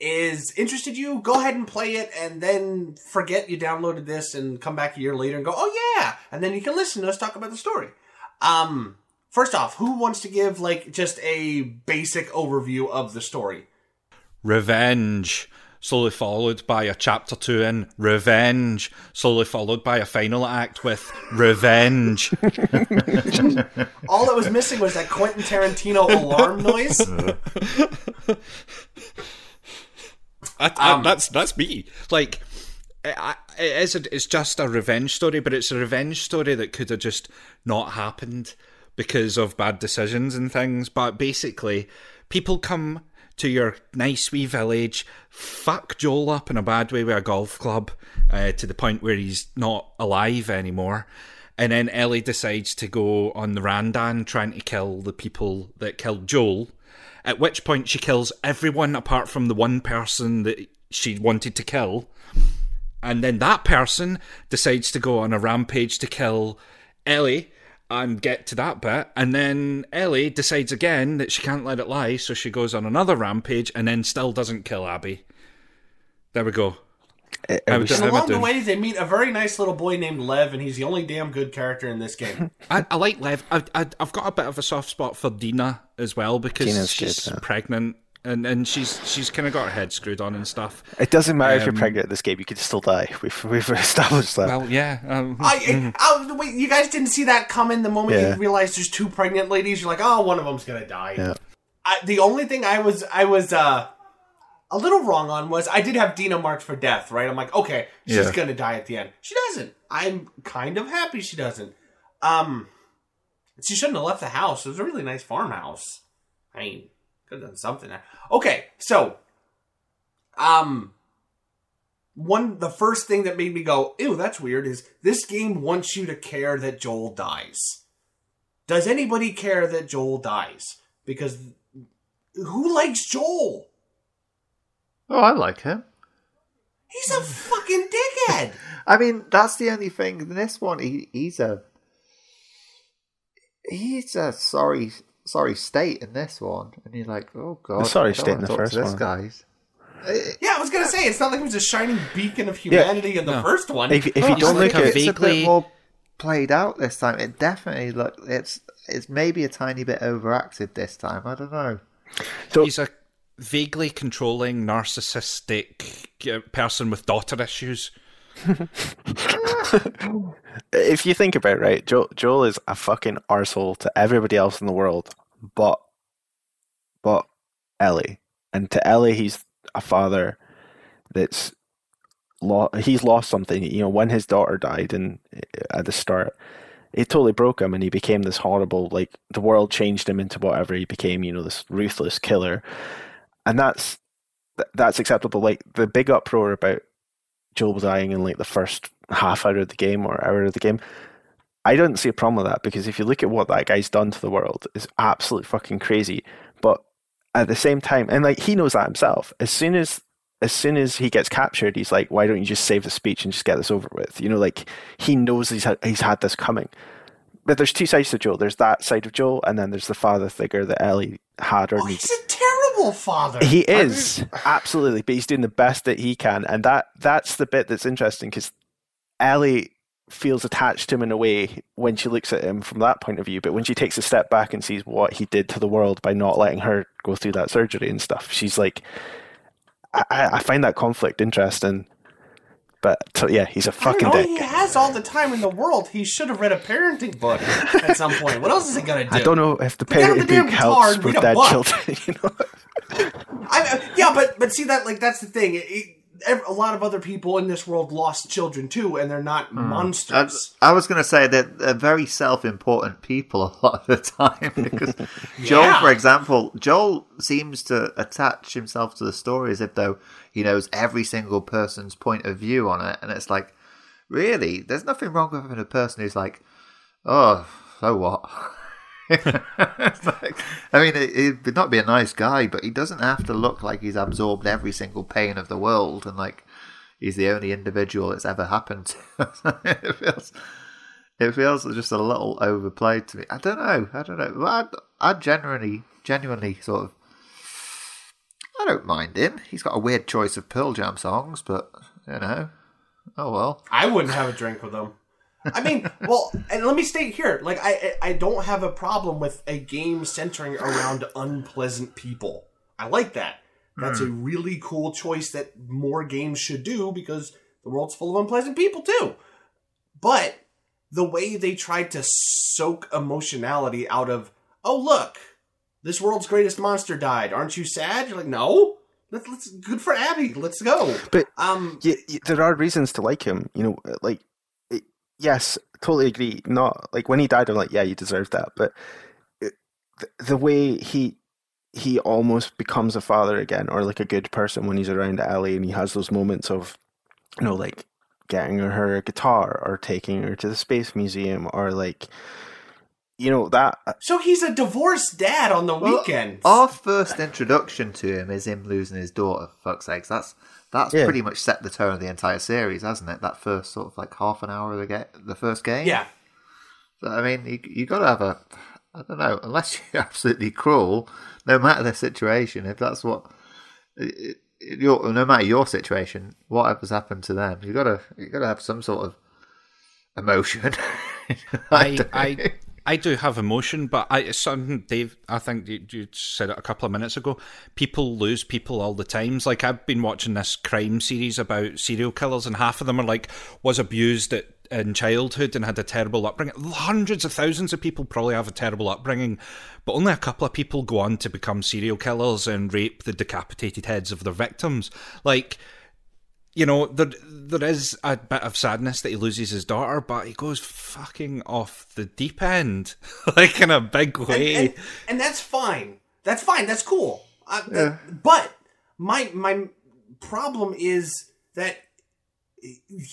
is interested you, go ahead and play it and then forget you downloaded this and come back a year later and go, oh yeah, and then you can listen to us talk about the story. Um, first off, who wants to give like just a basic overview of the story? Revenge, slowly followed by a chapter two in Revenge, slowly followed by a final act with Revenge. [LAUGHS] All that was missing was that Quentin Tarantino alarm noise. [LAUGHS] I, I, that's that's me. Like, I, I, it is a, it's just a revenge story, but it's a revenge story that could have just not happened because of bad decisions and things. But basically, people come to your nice wee village, fuck Joel up in a bad way with a golf club, uh, to the point where he's not alive anymore. And then Ellie decides to go on the Randan trying to kill the people that killed Joel. At which point she kills everyone apart from the one person that she wanted to kill. And then that person decides to go on a rampage to kill Ellie and get to that bit. And then Ellie decides again that she can't let it lie, so she goes on another rampage and then still doesn't kill Abby. There we go. It- it I was- And along the way, they meet a very nice little boy named Lev, and he's the only damn good character in this game. [LAUGHS] I, I like Lev. I, I, I've got a bit of a soft spot for Dina as well because Dina's she's good, pregnant and, and she's she's kind of got her head screwed on and stuff. it doesn't matter if you're Um, pregnant in this game, you could still die. [LAUGHS] We've, we've established that. Well, yeah. Um, [LAUGHS] I, I, wait, you guys didn't see that coming the moment Yeah. you realize there's two pregnant ladies. You're like, oh, one of them's gonna die. Yeah. I, the only thing I was, I was uh, a little wrong on was I did have Dina marked for death. Right? I'm like, okay, she's Yeah. gonna die at the end. She doesn't. I'm kind of happy she doesn't. Um, she shouldn't have left the house. It was a really nice farmhouse. I mean, could have done something there. Okay, so, um, one the first thing that made me go, ew, that's weird is this game wants you to care that Joel dies. Does anybody care that Joel dies? Because who likes Joel? Oh, I like him. He's a fucking dickhead. [LAUGHS] I mean, that's the only thing. In this one, he, he's a he's a sorry sorry state in this one, and you're like, oh god, sorry I don't state in the first this one. guy's. Eh, yeah, I was gonna say it's not like it was a shining beacon of humanity in the No. first one. If, if oh, you it's don't look a at vague- it's a bit more played out this time. It definitely look it's it's maybe a tiny bit overacted this time. I don't know. So- he's a vaguely controlling, narcissistic uh, person with daughter issues. [LAUGHS] if you think about it, right, Joel, Joel is a fucking arsehole to everybody else in the world, but but Ellie, and to Ellie, he's a father that's lo- he's lost something. You know, when his daughter died, and at the start, it totally broke him, and he became this horrible. Like the world changed him into whatever he became. You know, this ruthless killer, and that's that's acceptable. Like the big uproar about Joel dying in like the first half hour of the game or hour of the game. I don't see a problem with that because if you look at what that guy's done to the world, it's absolutely fucking crazy. But at the same time, and like he knows that himself. As soon as as soon as he gets captured, he's like, "Why don't you just save the speech and just get this over with?" You know, like he knows he's had, he's had this coming. But there's two sides to Joel. There's that side of Joel, and then there's the father figure that Ellie had or Oh, needs. he's a terrible father. He is absolutely, but he's doing the best that he can, and that that's the bit that's interesting because Ellie feels attached to him in a way when she looks at him from that point of view, but when she takes a step back and sees what he did to the world by not letting her go through that surgery and stuff, she's like, I, I find that conflict interesting. But so, yeah, he's a fucking dick. He has all the time in the world. He should have read a parenting book at some point. What else is he gonna [LAUGHS] do? I don't know if the Put down the parenting book helps with read a dead book. children. [LAUGHS] You know, I, yeah, but but see that like that's the thing. It, a lot of other people in this world lost children too, and they're not I, monsters. I was going to say that they're very self-important people a lot of the time [LAUGHS] because [LAUGHS] Joel, for example, Joel seems to attach himself to the story as if though he knows every single person's point of view on it, and it's like, really, there's nothing wrong with having a person who's like, oh, so what? [LAUGHS] [LAUGHS] Like- I mean, he- he'd not be a nice guy, but he doesn't have to look like he's absorbed every single pain of the world and like he's the only individual it's ever happened to. [LAUGHS] it feels, it feels just a little overplayed to me. I don't know. I don't know. I, I genuinely, genuinely sort of, I don't mind him. He's got a weird choice of Pearl Jam songs, but you know, oh well. I wouldn't have a drink with them. I mean, well, and let me state here, like I I don't have a problem with a game centering around unpleasant people. I like that. That's a really cool choice that more games should do because the world's full of unpleasant people too. But the way they tried to soak emotionality out of, oh look, this world's greatest monster died. Aren't you sad? You're like, no. Let's, let's good for Abby. Let's go. But Um, y y there are reasons to like him. You know, like yes, totally agree. Not like when he died, I'm like, yeah, you deserve that. But it, the, the way he he almost becomes a father again, or like a good person when he's around Ellie, and he has those moments of, you know, like getting her a guitar or taking her to the space museum, or like, you know, that uh So he's a divorced dad on the Well, weekends. Our first introduction to him is him losing his daughter. For fuck's sakes, that's that's Yeah. pretty much set the tone of the entire series, hasn't it? That first sort of like half an hour of the ga- the first game. yeah. So, I mean, you you got to have a. I don't know. Unless [LAUGHS] you're absolutely cruel, no matter the situation, if that's what. it- it- Your, no matter your situation, whatever's happened to them, you gotta you gotta have some sort of emotion. [LAUGHS] I, don't. I, I do have emotion, but I, something Dave. I think you, you said it a couple of minutes ago. People lose people all the times. Like I've been watching this crime series about serial killers, and half of them are like was abused at, in childhood and had a terrible upbringing. Hundreds of thousands of people probably have a terrible upbringing, but only a couple of people go on to become serial killers and rape the decapitated heads of their victims. Like you know, there there is a bit of sadness that he loses his daughter, but he goes fucking off the deep end, [LAUGHS] like in a big way. and, and that's fine. That's fine. That's cool. Uh, that- but my my problem is that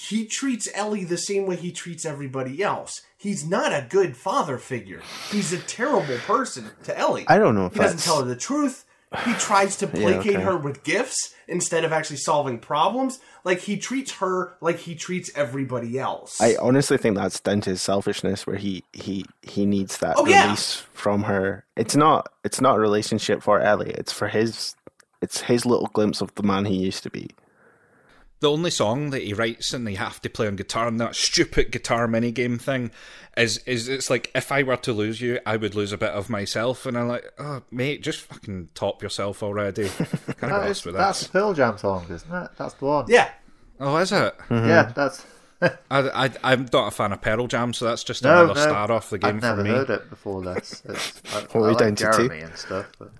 he treats Ellie the same way he treats everybody else. He's not a good father figure. He's a terrible person to Ellie. I don't know if He doesn't tell her the truth. He tries to [LAUGHS] placate okay. her with gifts instead of actually solving problems. Like he treats her like he treats everybody else. I honestly think that's down to his selfishness, where he he he needs that Oh, yeah. release from her. It's not it's not a relationship for Ellie. It's for his it's his little glimpse of the man he used to be. The only song that he writes and they have to play on guitar and that stupid guitar minigame thing is is it's like if I were to lose you, I would lose a bit of myself, and I'm like, oh mate, just fucking top yourself already. [LAUGHS] Can't be That arsed is, with that's this. Pearl Jam song, isn't it? That's the one. yeah. Oh, is it? Mm-hmm. Yeah, that's. [LAUGHS] I, I I'm not a fan of Pearl Jam, so that's just No, another no, star off the game I've never for me. heard it before this. [LAUGHS] It's, I, What I like down to two? Jeremy and stuff. But...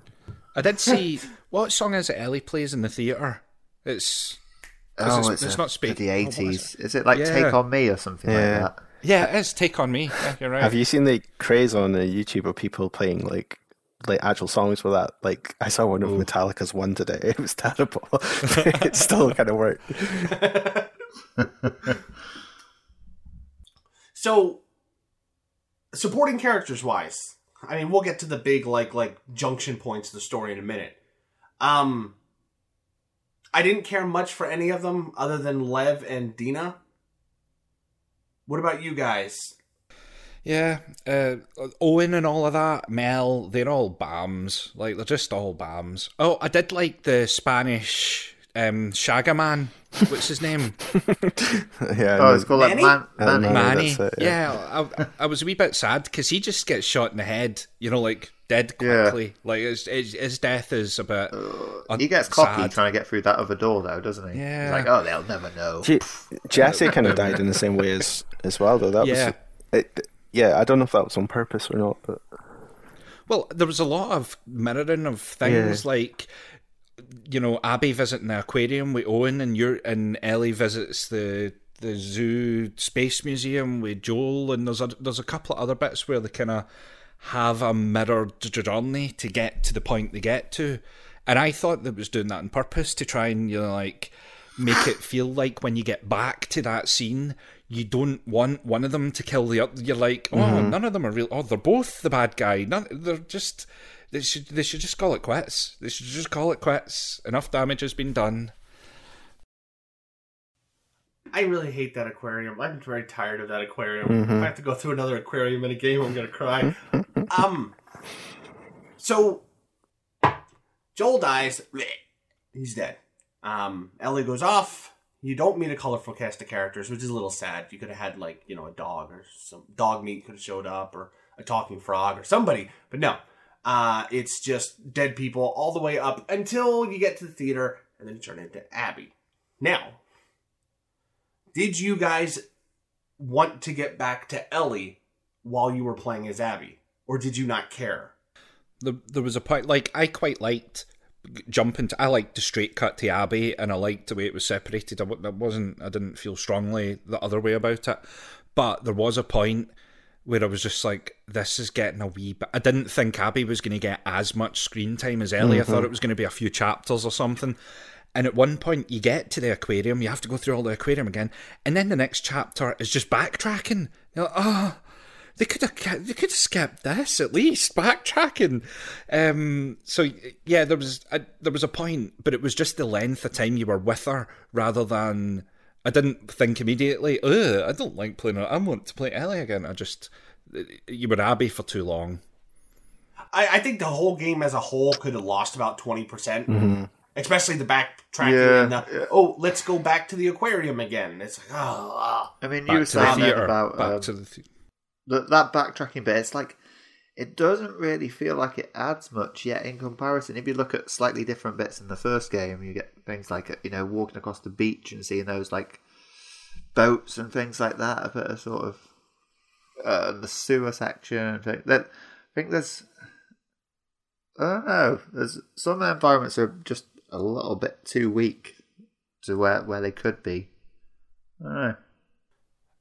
I did see what song is it Ellie plays in the theater. It's 'cause Oh, it's, it's, it's a- not space. the oh, what is eighties. Is it like Yeah. Take on Me or something Yeah. like that? Yeah, it is. Take on me. Yeah, you're right. Have you seen the craze on uh, YouTube of people playing like like actual songs for that? Like I saw one of Metallica's one today. [LAUGHS] It was terrible. [LAUGHS] it still kind of worked. [LAUGHS] So, supporting characters wise, I mean, we'll get to the big like like junction points of the story in a minute. Um, I didn't care much for any of them other than Lev and Dina. What about you guys? Yeah, uh, Owen and all of that, Mel, they're all bams. Like, they're just all bams. Oh, I did like the Spanish um, Shagga Man. What's his name? [LAUGHS] yeah. Oh, it's called like Manny? Man- Manny. Manny. Manny. it, yeah, I, I was a wee bit sad because he just gets shot in the head, you know, like dead Yeah. quickly. Like, his, his, his death is a bit. un- He gets cocky sad. trying to get through that other door, though, doesn't he? Yeah. He's like, oh, they'll never know. J- Jesse kind of died in the same way as as well, though. That Yeah. was it, yeah. I don't know if that was on purpose or not, but Well, there was a lot of mirroring of things Yeah. like you know Abby visiting the aquarium with Owen, and you and Ellie visits the the zoo space museum with Joel, and there's a there's a couple of other bits where they kind of have a mirrored journey to get to the point they get to, and I thought that was doing that on purpose to try and you know like make it feel like when you get back to that scene. You don't want one of them to kill the other. You're like, oh, mm-hmm. none of them are real. Oh, they're both the bad guy. None, they're just. They should. They should just call it quits. They should just call it quits. Enough damage has been done. I really hate that aquarium. I'm very tired of that aquarium. If I have to go through another aquarium in a game, I'm gonna cry. [LAUGHS] um, so Joel dies. He's dead. Um, Ellie goes off. You don't meet a colorful cast of characters, which is a little sad. You could have had like you know a dog or some dog meat could have showed up, or a talking frog or somebody, but no. Uh, it's just dead people all the way up until you get to the theater, and then turn into Abby. Now, did you guys want to get back to Ellie while you were playing as Abby, or did you not care? There, there was a point like I quite liked jumping to. I liked the straight cut to Abby, and I liked the way it was separated. I, that wasn't. I didn't feel strongly the other way about it. But there was a point where I was just like, "This is getting a wee bit." I didn't think Abby was going to get as much screen time as Ellie. I thought it was going to be a few chapters or something. And at one point, you get to the aquarium, you have to go through all the aquarium again, and then the next chapter is just backtracking. You're like, oh, they could have they could have skipped this at least backtracking. Um, so yeah, there was a, there was a point, but it was just the length of time you were with her rather than. I didn't think immediately. Ugh, I don't like playing her. I want to play Ellie again. I just you were Abby for too long. I, I think the whole game as a whole could have lost about twenty percent, especially the backtracking Yeah, and the oh, let's go back to the aquarium again. It's like oh, I mean, you were to the saying theater. about back um, to the. Th- that, that backtracking bit. It's like it doesn't really feel like it adds much yet in comparison. If you look at slightly different bits in the first game, you get things like you know walking across the beach and seeing those like boats and things like that. A bit of sort of uh, the sewer section. I think there's. I don't know. There's some environments are just a little bit too weak to where where they could be. I don't know.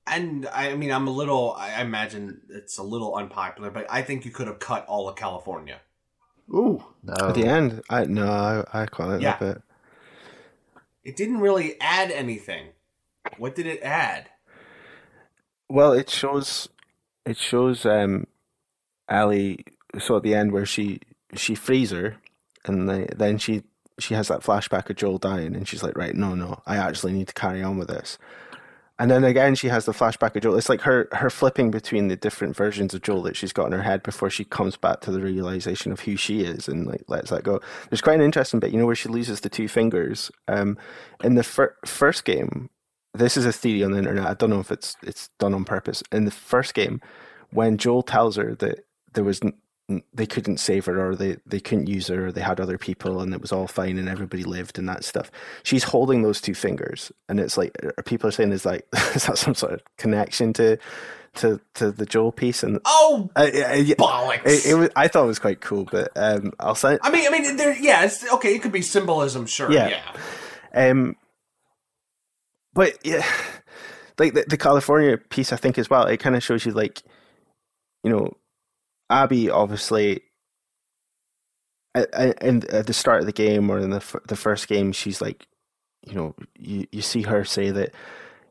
And I mean I'm a little. I imagine it's a little unpopular, but I think you could have cut all of California. Ooh, no. at the end, I no, I, I quite like Yeah. that bit. It didn't really add anything. What did it add? Well, it shows it shows um Ellie so at the end where she she frees her and the, then she she has that flashback of Joel dying and she's like, Right, no, no, I actually need to carry on with this. And then again she has the flashback of Joel. It's like her her flipping between the different versions of Joel that she's got in her head before she comes back to the realization of who she is and like lets that go. There's quite an interesting bit, you know, where she loses the two fingers. Um in the fir- first game, this is a theory on the internet. I don't know if it's it's done on purpose. In the first game, when Joel tells her that there was they couldn't save her or they, they couldn't use her or they had other people and it was all fine and everybody lived and that stuff. She's holding those two fingers and it's like people are saying is like [LAUGHS] is that some sort of connection to to to the Joel piece and Oh, yeah, yeah, bollocks! it, it was, I thought it was quite cool, but um, I'll say I mean, I mean, there. Yeah, it's okay. It could be symbolism, sure. Yeah. Yeah. Um, but yeah, like the, the California piece, I think as well. It kind of shows you like, you know, Abby obviously. At, at, the start of the game or in the the first game, she's like, you know, you, you see her say that,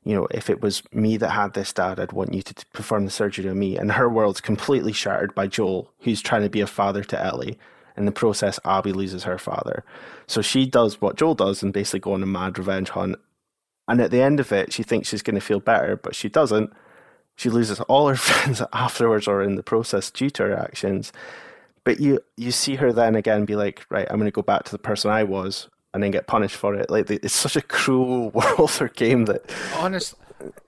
you know, if it was me that had this dad, I'd want you to perform the surgery on me. And her world's completely shattered by Joel, who's trying to be a father to Ellie. In the process, Abby loses her father. So she does what Joel does and basically go on a mad revenge hunt. And at the end of it, she thinks she's going to feel better, but she doesn't. She loses all her [LAUGHS] friends afterwards or in the process due to her actions. But you, you see her then again be like, right, I'm going to go back to the person I was and then get punished for it. Like, it's such a cruel [LAUGHS] world or game that. Honestly,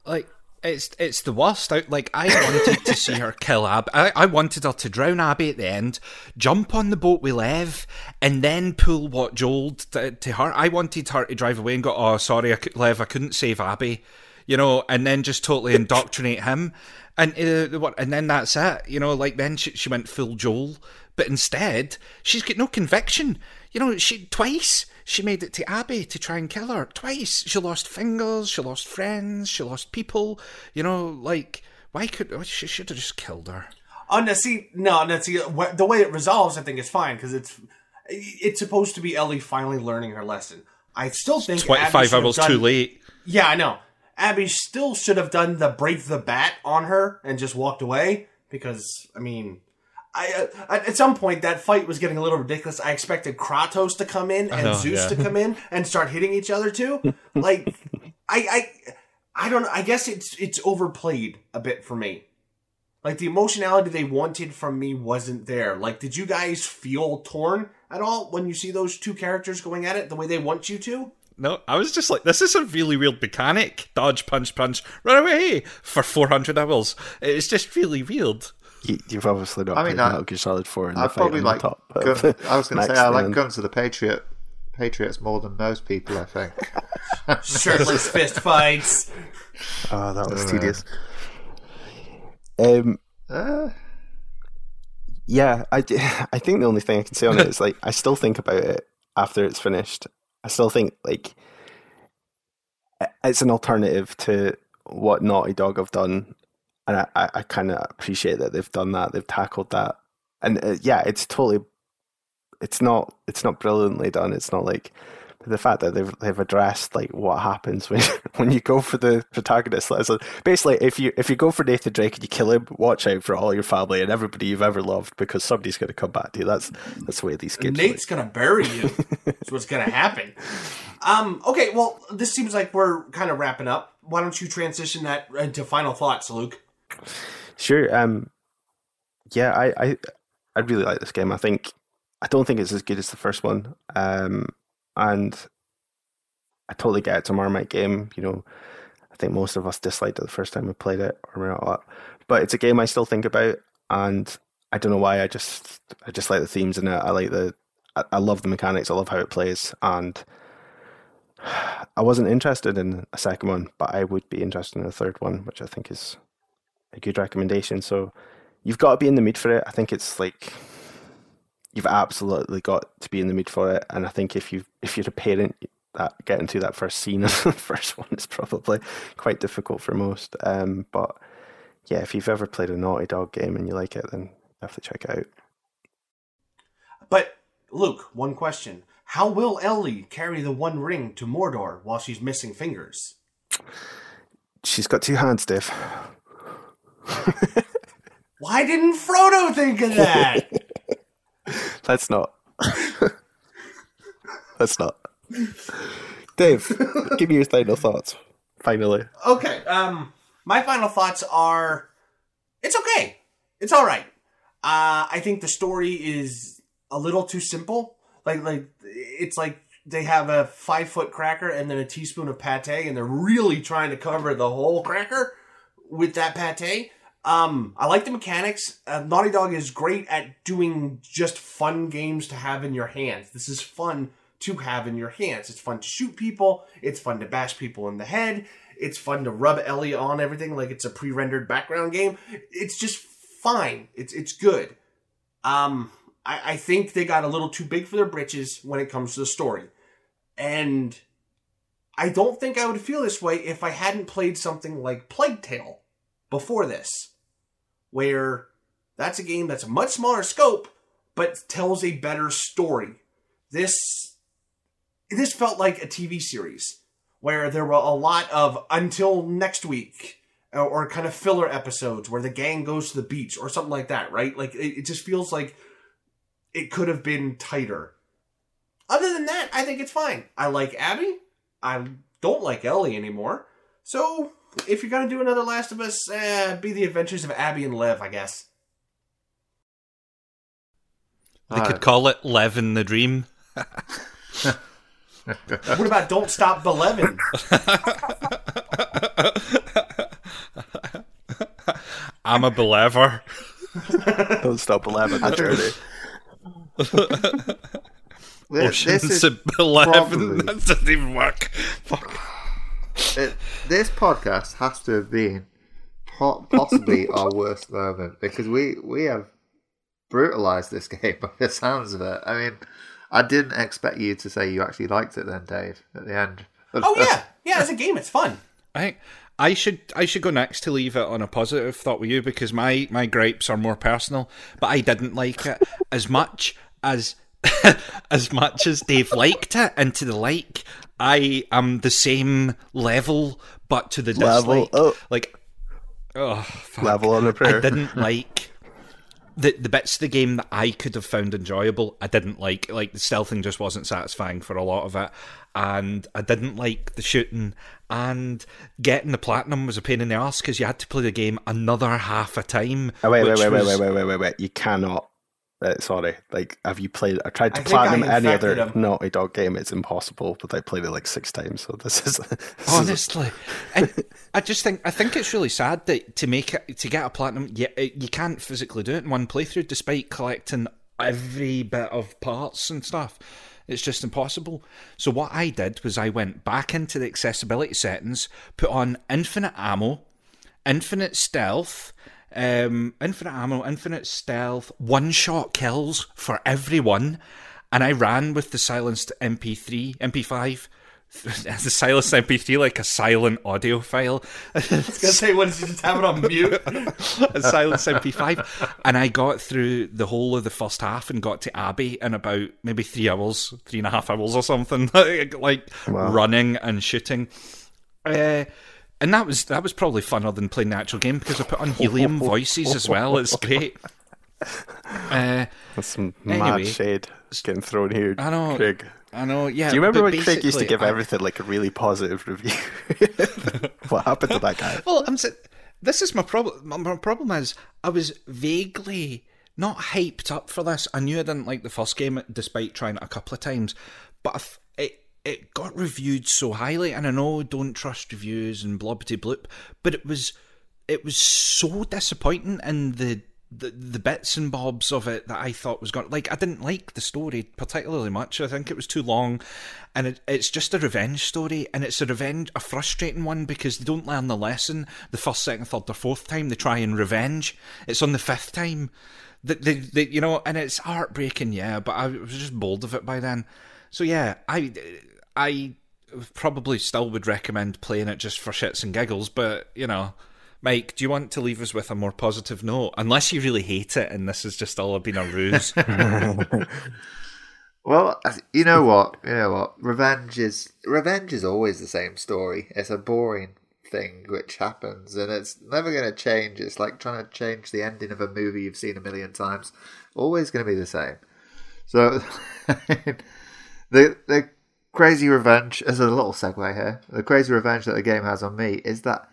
like it's it's the worst. I, like I wanted to see her kill Ab. I, I wanted her to drown Abby at the end, jump on the boat with Lev, and then pull what Joel to, to her. I wanted her to drive away and go, "Oh, sorry, I, Lev, I couldn't save Abby," you know, and then just totally indoctrinate him. And uh, what? And then that's it. You know, like then she, she went full Joel, but instead she's got no conviction. You know, she twice she made it to Abby to try and kill her twice. She lost fingers, she lost friends, she lost people. You know, like why could oh, she should have just killed her? Oh no, see, no, no, see, wh- the way it resolves, I think is fine because it's it's supposed to be Ellie finally learning her lesson. I still think Twenty five hours done- too late. Yeah, I know. Abby still should have done the break the bat on her and just walked away because I mean, I uh, at some point that fight was getting a little ridiculous. I expected Kratos to come in and know, Zeus yeah. to come in [LAUGHS] and start hitting each other too. Like, I I I don't know. I guess it's it's overplayed a bit for me. Like the emotionality they wanted from me wasn't there. Like, did you guys feel torn at all when you see those two characters going at it the way they want you to? No, I was just like, this is a really weird mechanic. Dodge, punch, punch, run away for 400 hours. It's just really weird. You, you've obviously not I mean, played I- Metal Gear Solid 4 in the I fight probably on like. the top. Gun, I was going [LAUGHS] to say I like. Guns of the Patriot. Patriots more than most people, I think. [LAUGHS] Shirtless fist fights. Oh, that was Uh. tedious. Um, Uh, yeah, [LAUGHS] I think the only thing I can say on it is like I still think about it after it's finished. I still think like it's an alternative to what Naughty Dog have done, and I, I, I kind of appreciate that they've done that. They've tackled that, and uh, yeah, it's totally. It's not. It's not brilliantly done. It's not like the fact that they've they've addressed like what happens when [LAUGHS] when you go for the protagonist. So basically, if you if you go for Nathan Drake and you kill him, watch out for all your family and everybody you've ever loved because somebody's going to come back to you. That's that's the way these games. Nate's gonna bury you. [LAUGHS] That's what's gonna happen. Um. Okay. Well, this seems like we're kind of wrapping up. Why don't you transition that into final thoughts, Luke? Sure. Um. Yeah, I, I I really like this game. I think I don't think it's as good as the first one. Um, and I totally get it's a Marmite game. You know, I think most of us disliked it the first time we played it, or we're not. But it's a game I still think about, and I don't know why. I just I just like the themes in it. I like the I, I love the mechanics. I love how it plays, and [SIGHS] I wasn't interested in a second one, but I would be interested in a third one, which I think is a good recommendation. So you've got to be in the mood for it. I think it's like you've absolutely got to be in the mood for it. And I think if you if you're a parent, that getting to that first scene of [LAUGHS] the first one is probably quite difficult for most. Um, but yeah, if you've ever played a Naughty Dog game and you like it, then to check it out. But Luke, one question: How will Ellie carry the One Ring to Mordor while she's missing fingers? She's got two hands, Dave. [LAUGHS] Why didn't Frodo think of that? [LAUGHS] Let's not. Let's not. Dave, give me your final thoughts. Finally. okay. Um. My final thoughts are: It's okay. It's all right. Uh, I think the story is a little too simple. Like, like it's like they have a five foot cracker and then a teaspoon of pate, and they're really trying to cover the whole cracker with that pate. Um, I like the mechanics. Uh, Naughty Dog is great at doing just fun games to have in your hands. This is fun to have in your hands. It's fun to shoot people. It's fun to bash people in the head. It's fun to rub Ellie on everything like it's a pre-rendered background game. It's just fine. It's it's good. Um, I, I think they got a little too big for their britches when it comes to the story, and I don't think I would feel this way if I hadn't played something like Plague Tale before this, where that's a game that's a much smaller scope but tells a better story. This this felt like a TV series where there were a lot of until next week or, or kind of filler episodes where the gang goes to the beach or something like that, right? Like it, it just feels like it could have been tighter. Other than that, I think it's fine. I like Abby. I don't like Ellie anymore. So if you're gonna do another Last of Us, eh, be the adventures of Abby and Lev, I guess. They Uh, could call it Lev in the Dream. [LAUGHS] What about Don't Stop Belevin? [LAUGHS] I'm a believer. [LAUGHS] Don't stop 11 the journey. This, this is Eleven. probably- That doesn't even work. Fuck. It, this podcast has to have been po- possibly [LAUGHS] our worst moment because we we have brutalized this game [LAUGHS] by the sounds of it. I mean, I didn't expect you to say you actually liked it then, Dave. At the end. [LAUGHS] Oh yeah, yeah. As a game, it's fun. I think I should I should go next to leave it on a positive thought with you because my my gripes are more personal, but I didn't like it as much as [LAUGHS] as much as Dave liked it, and to the like, I am the same level, but to the Level dislike. up. Like, oh, fuck. Level on a prayer. I didn't like the the bits of the game that I could have found enjoyable. I didn't like like the stealthing just wasn't satisfying for a lot of it, and I didn't like the shooting. And getting the platinum was a pain in the ass because you had to play the game another half a time. Oh, wait, wait, wait, wait, wait, wait, wait, wait, wait. You cannot. Uh, sorry. Like, have you played? I tried to I platinum any other infected him. Naughty Dog game. It's impossible, but I played it like six times. So this is. [LAUGHS] this Honestly, and [LAUGHS] I just think I think it's really sad that to make it to get a platinum, you, you can't physically do it in one playthrough, despite collecting every bit of parts and stuff. It's just impossible. So what I did was I went back into the accessibility settings, put on infinite ammo, infinite stealth, um, infinite ammo, infinite stealth, one shot kills for everyone, and I ran with the silenced MP3, MP5. [LAUGHS] The silenced MP3 like a silent audio file. [LAUGHS] I was gonna say, what did you just have it on mute? [LAUGHS] a silenced MP5, and I got through the whole of the first half and got to Abby in about maybe three hours, three and a half hours or something, like Wow. running and shooting. Uh, and that was that was probably funner than playing the actual game because I put on helium [LAUGHS] voices as well. It's [LAUGHS] great. Uh, That's some mad Anyway. shade getting thrown here. I know. Craig. I know, yeah. Do you remember when Craig used to give I- everything like a really positive review? [LAUGHS] what happened to that guy? Well, I'm this is my problem. My, problem is I was vaguely not hyped up for this. I knew I didn't like the first game, despite trying it a couple of times. But I it got reviewed so highly, and I know don't trust reviews and blobbity bloop, but it was it was so disappointing in the. The, the bits and bobs of it that I thought was going like I didn't like the story particularly much. I think it was too long, and it, it's just a revenge story, and it's a revenge, a frustrating one because they don't learn the lesson the first, second, third, or fourth time they try and revenge. It's on the fifth time, that they, they, you know, and it's heartbreaking, yeah. But I was just bored of it by then. So yeah, I, I probably still would recommend playing it just for shits and giggles, but you know. Mike, do you want to leave us with a more positive note? Unless you really hate it and this has just all been a ruse. [LAUGHS] Well, you know what? You know what? Revenge is revenge is always the same story. It's a boring thing which happens, and it's never going to change. It's like trying to change the ending of a movie you've seen a million times. Always going to be the same. So, [LAUGHS] the the crazy revenge as a little segue here. The crazy revenge that the game has on me is that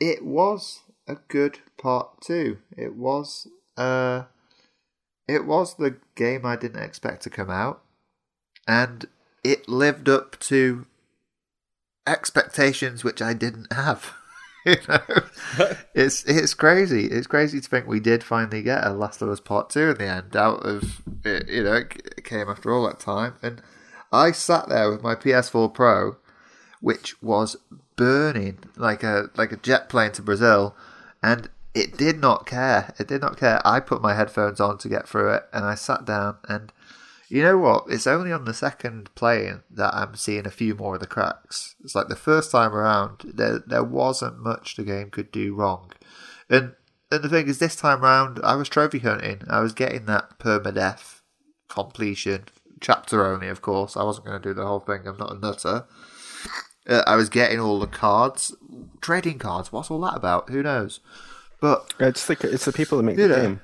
it was a good part two. It was uh it was the game I didn't expect to come out, and it lived up to expectations which I didn't have. [LAUGHS] you know, [LAUGHS] it's it's crazy. It's crazy to think we did finally get a Last of Us Part Two in the end. Out of it, you know, it came after all that time, and I sat there with my PS4 Pro, which was burning like a like a jet plane to Brazil, and it did not care. It did not care. I put my headphones on to get through it, and I sat down and you know what? It's only on the second playing that I'm seeing a few more of the cracks. It's like the first time around, there there wasn't much the game could do wrong, and and the thing is, this time around, I was trophy hunting. I was getting that permadeath completion chapter only, of course. I wasn't going to do the whole thing. I'm not a nutter. Uh, I was getting all the cards, trading cards. What's all that about? Who knows? But It's like it's the people that make the know. game.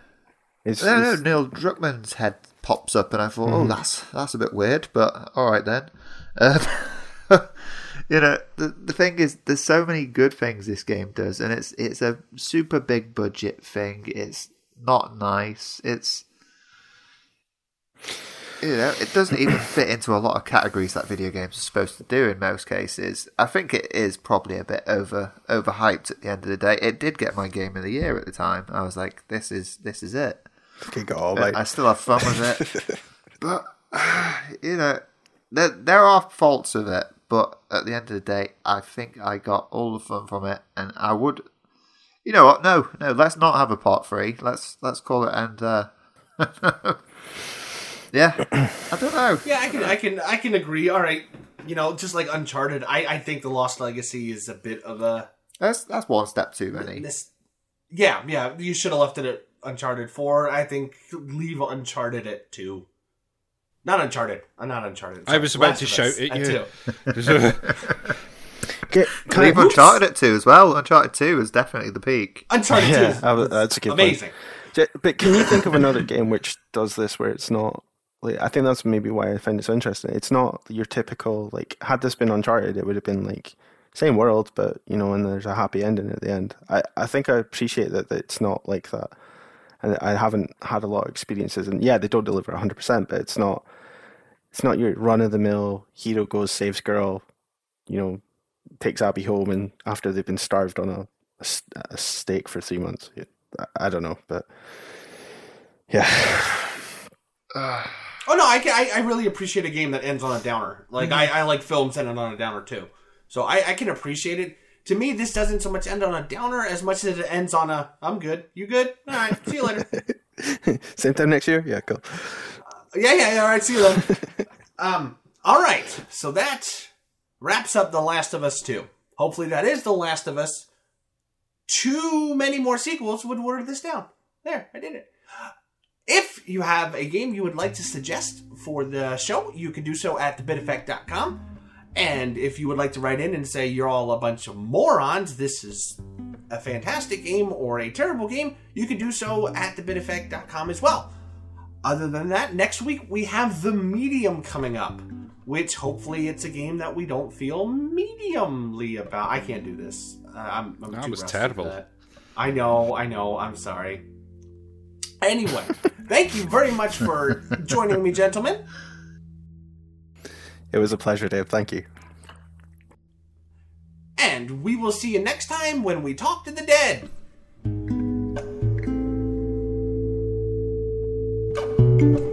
It's, no, no, Neil Druckmann's head pops up, and I thought, oh, that's that's a bit weird, but all right then. Um, [LAUGHS] you know, the the thing is, there's so many good things this game does, and it's it's a super big budget thing. It's not nice. It's you know, it doesn't even fit into a lot of categories that video games are supposed to do in most cases. I think it is probably a bit over overhyped at the end of the day. It did get my game of the year at the time. I was like, this is this is it. All I- I still have fun with it. [LAUGHS] but [SIGHS] you know, there there are faults with it, but at the end of the day, I think I got all the fun from it, and I would. You know what? No, no. Let's not have a part three. Let's let's call it and. Uh, [LAUGHS] yeah, [CLEARS THROAT] I don't know. Yeah, I can, I can, I can agree. All right, you know, just like Uncharted, I, I think the Lost Legacy is a bit of a That's that's one step too many. this. Yeah, yeah, you should have left it at Uncharted four. I think leave Uncharted at two. Not Uncharted. Uh, not Uncharted. I was about Last to of shout Us at two. you. Get, [LAUGHS] can Leave Uncharted at two as well. Uncharted two is definitely the peak. Uncharted. Yeah, is I was- that's a good point. amazing. J- But can you think of another game which does this where it's not like I think that's maybe why I find it so interesting. It's not your typical like had this been Uncharted, it would have been like same world, but you know, and there's a happy ending at the end. I, I think I appreciate that, that it's not like that. And I haven't had a lot of experiences and yeah, they don't deliver hundred percent, but it's not it's not your run of the mill hero goes, saves girl, you know, takes Abby home and after they've been starved on a a steak for three months. I- I don't know, but yeah. [SIGHS] Ah. Oh no, I, can, I I really appreciate a game that ends on a downer. Like I, I like films ending on a downer too. So I, I can appreciate it. To me, this doesn't so much end on a downer as much as it ends on a I'm good. You good? All right. See you later. [LAUGHS] Same time next year? Yeah, cool. Yeah, yeah, yeah. All right, see you then. [LAUGHS] um, all right. So that wraps up The Last of Us 2. Hopefully, that is The Last of Us. Too many more sequels would water this down. There, I did it. If you have a game you would like to suggest for the show, you can do so at thebiteffect.com. And if you would like to write in and say you're all a bunch of morons, this is a fantastic game or a terrible game, you can do so at thebiteffect.com as well. Other than that, next week we have The Medium coming up, which hopefully it's a game that we don't feel mediumly about. I can't do this. Uh, I'm, I'm That too was terrible. I know, I know. I'm sorry. Anyway, thank you very much for joining me, gentlemen. It was a pleasure, Dave. Thank you. And we will see you next time when we talk to the dead. thank you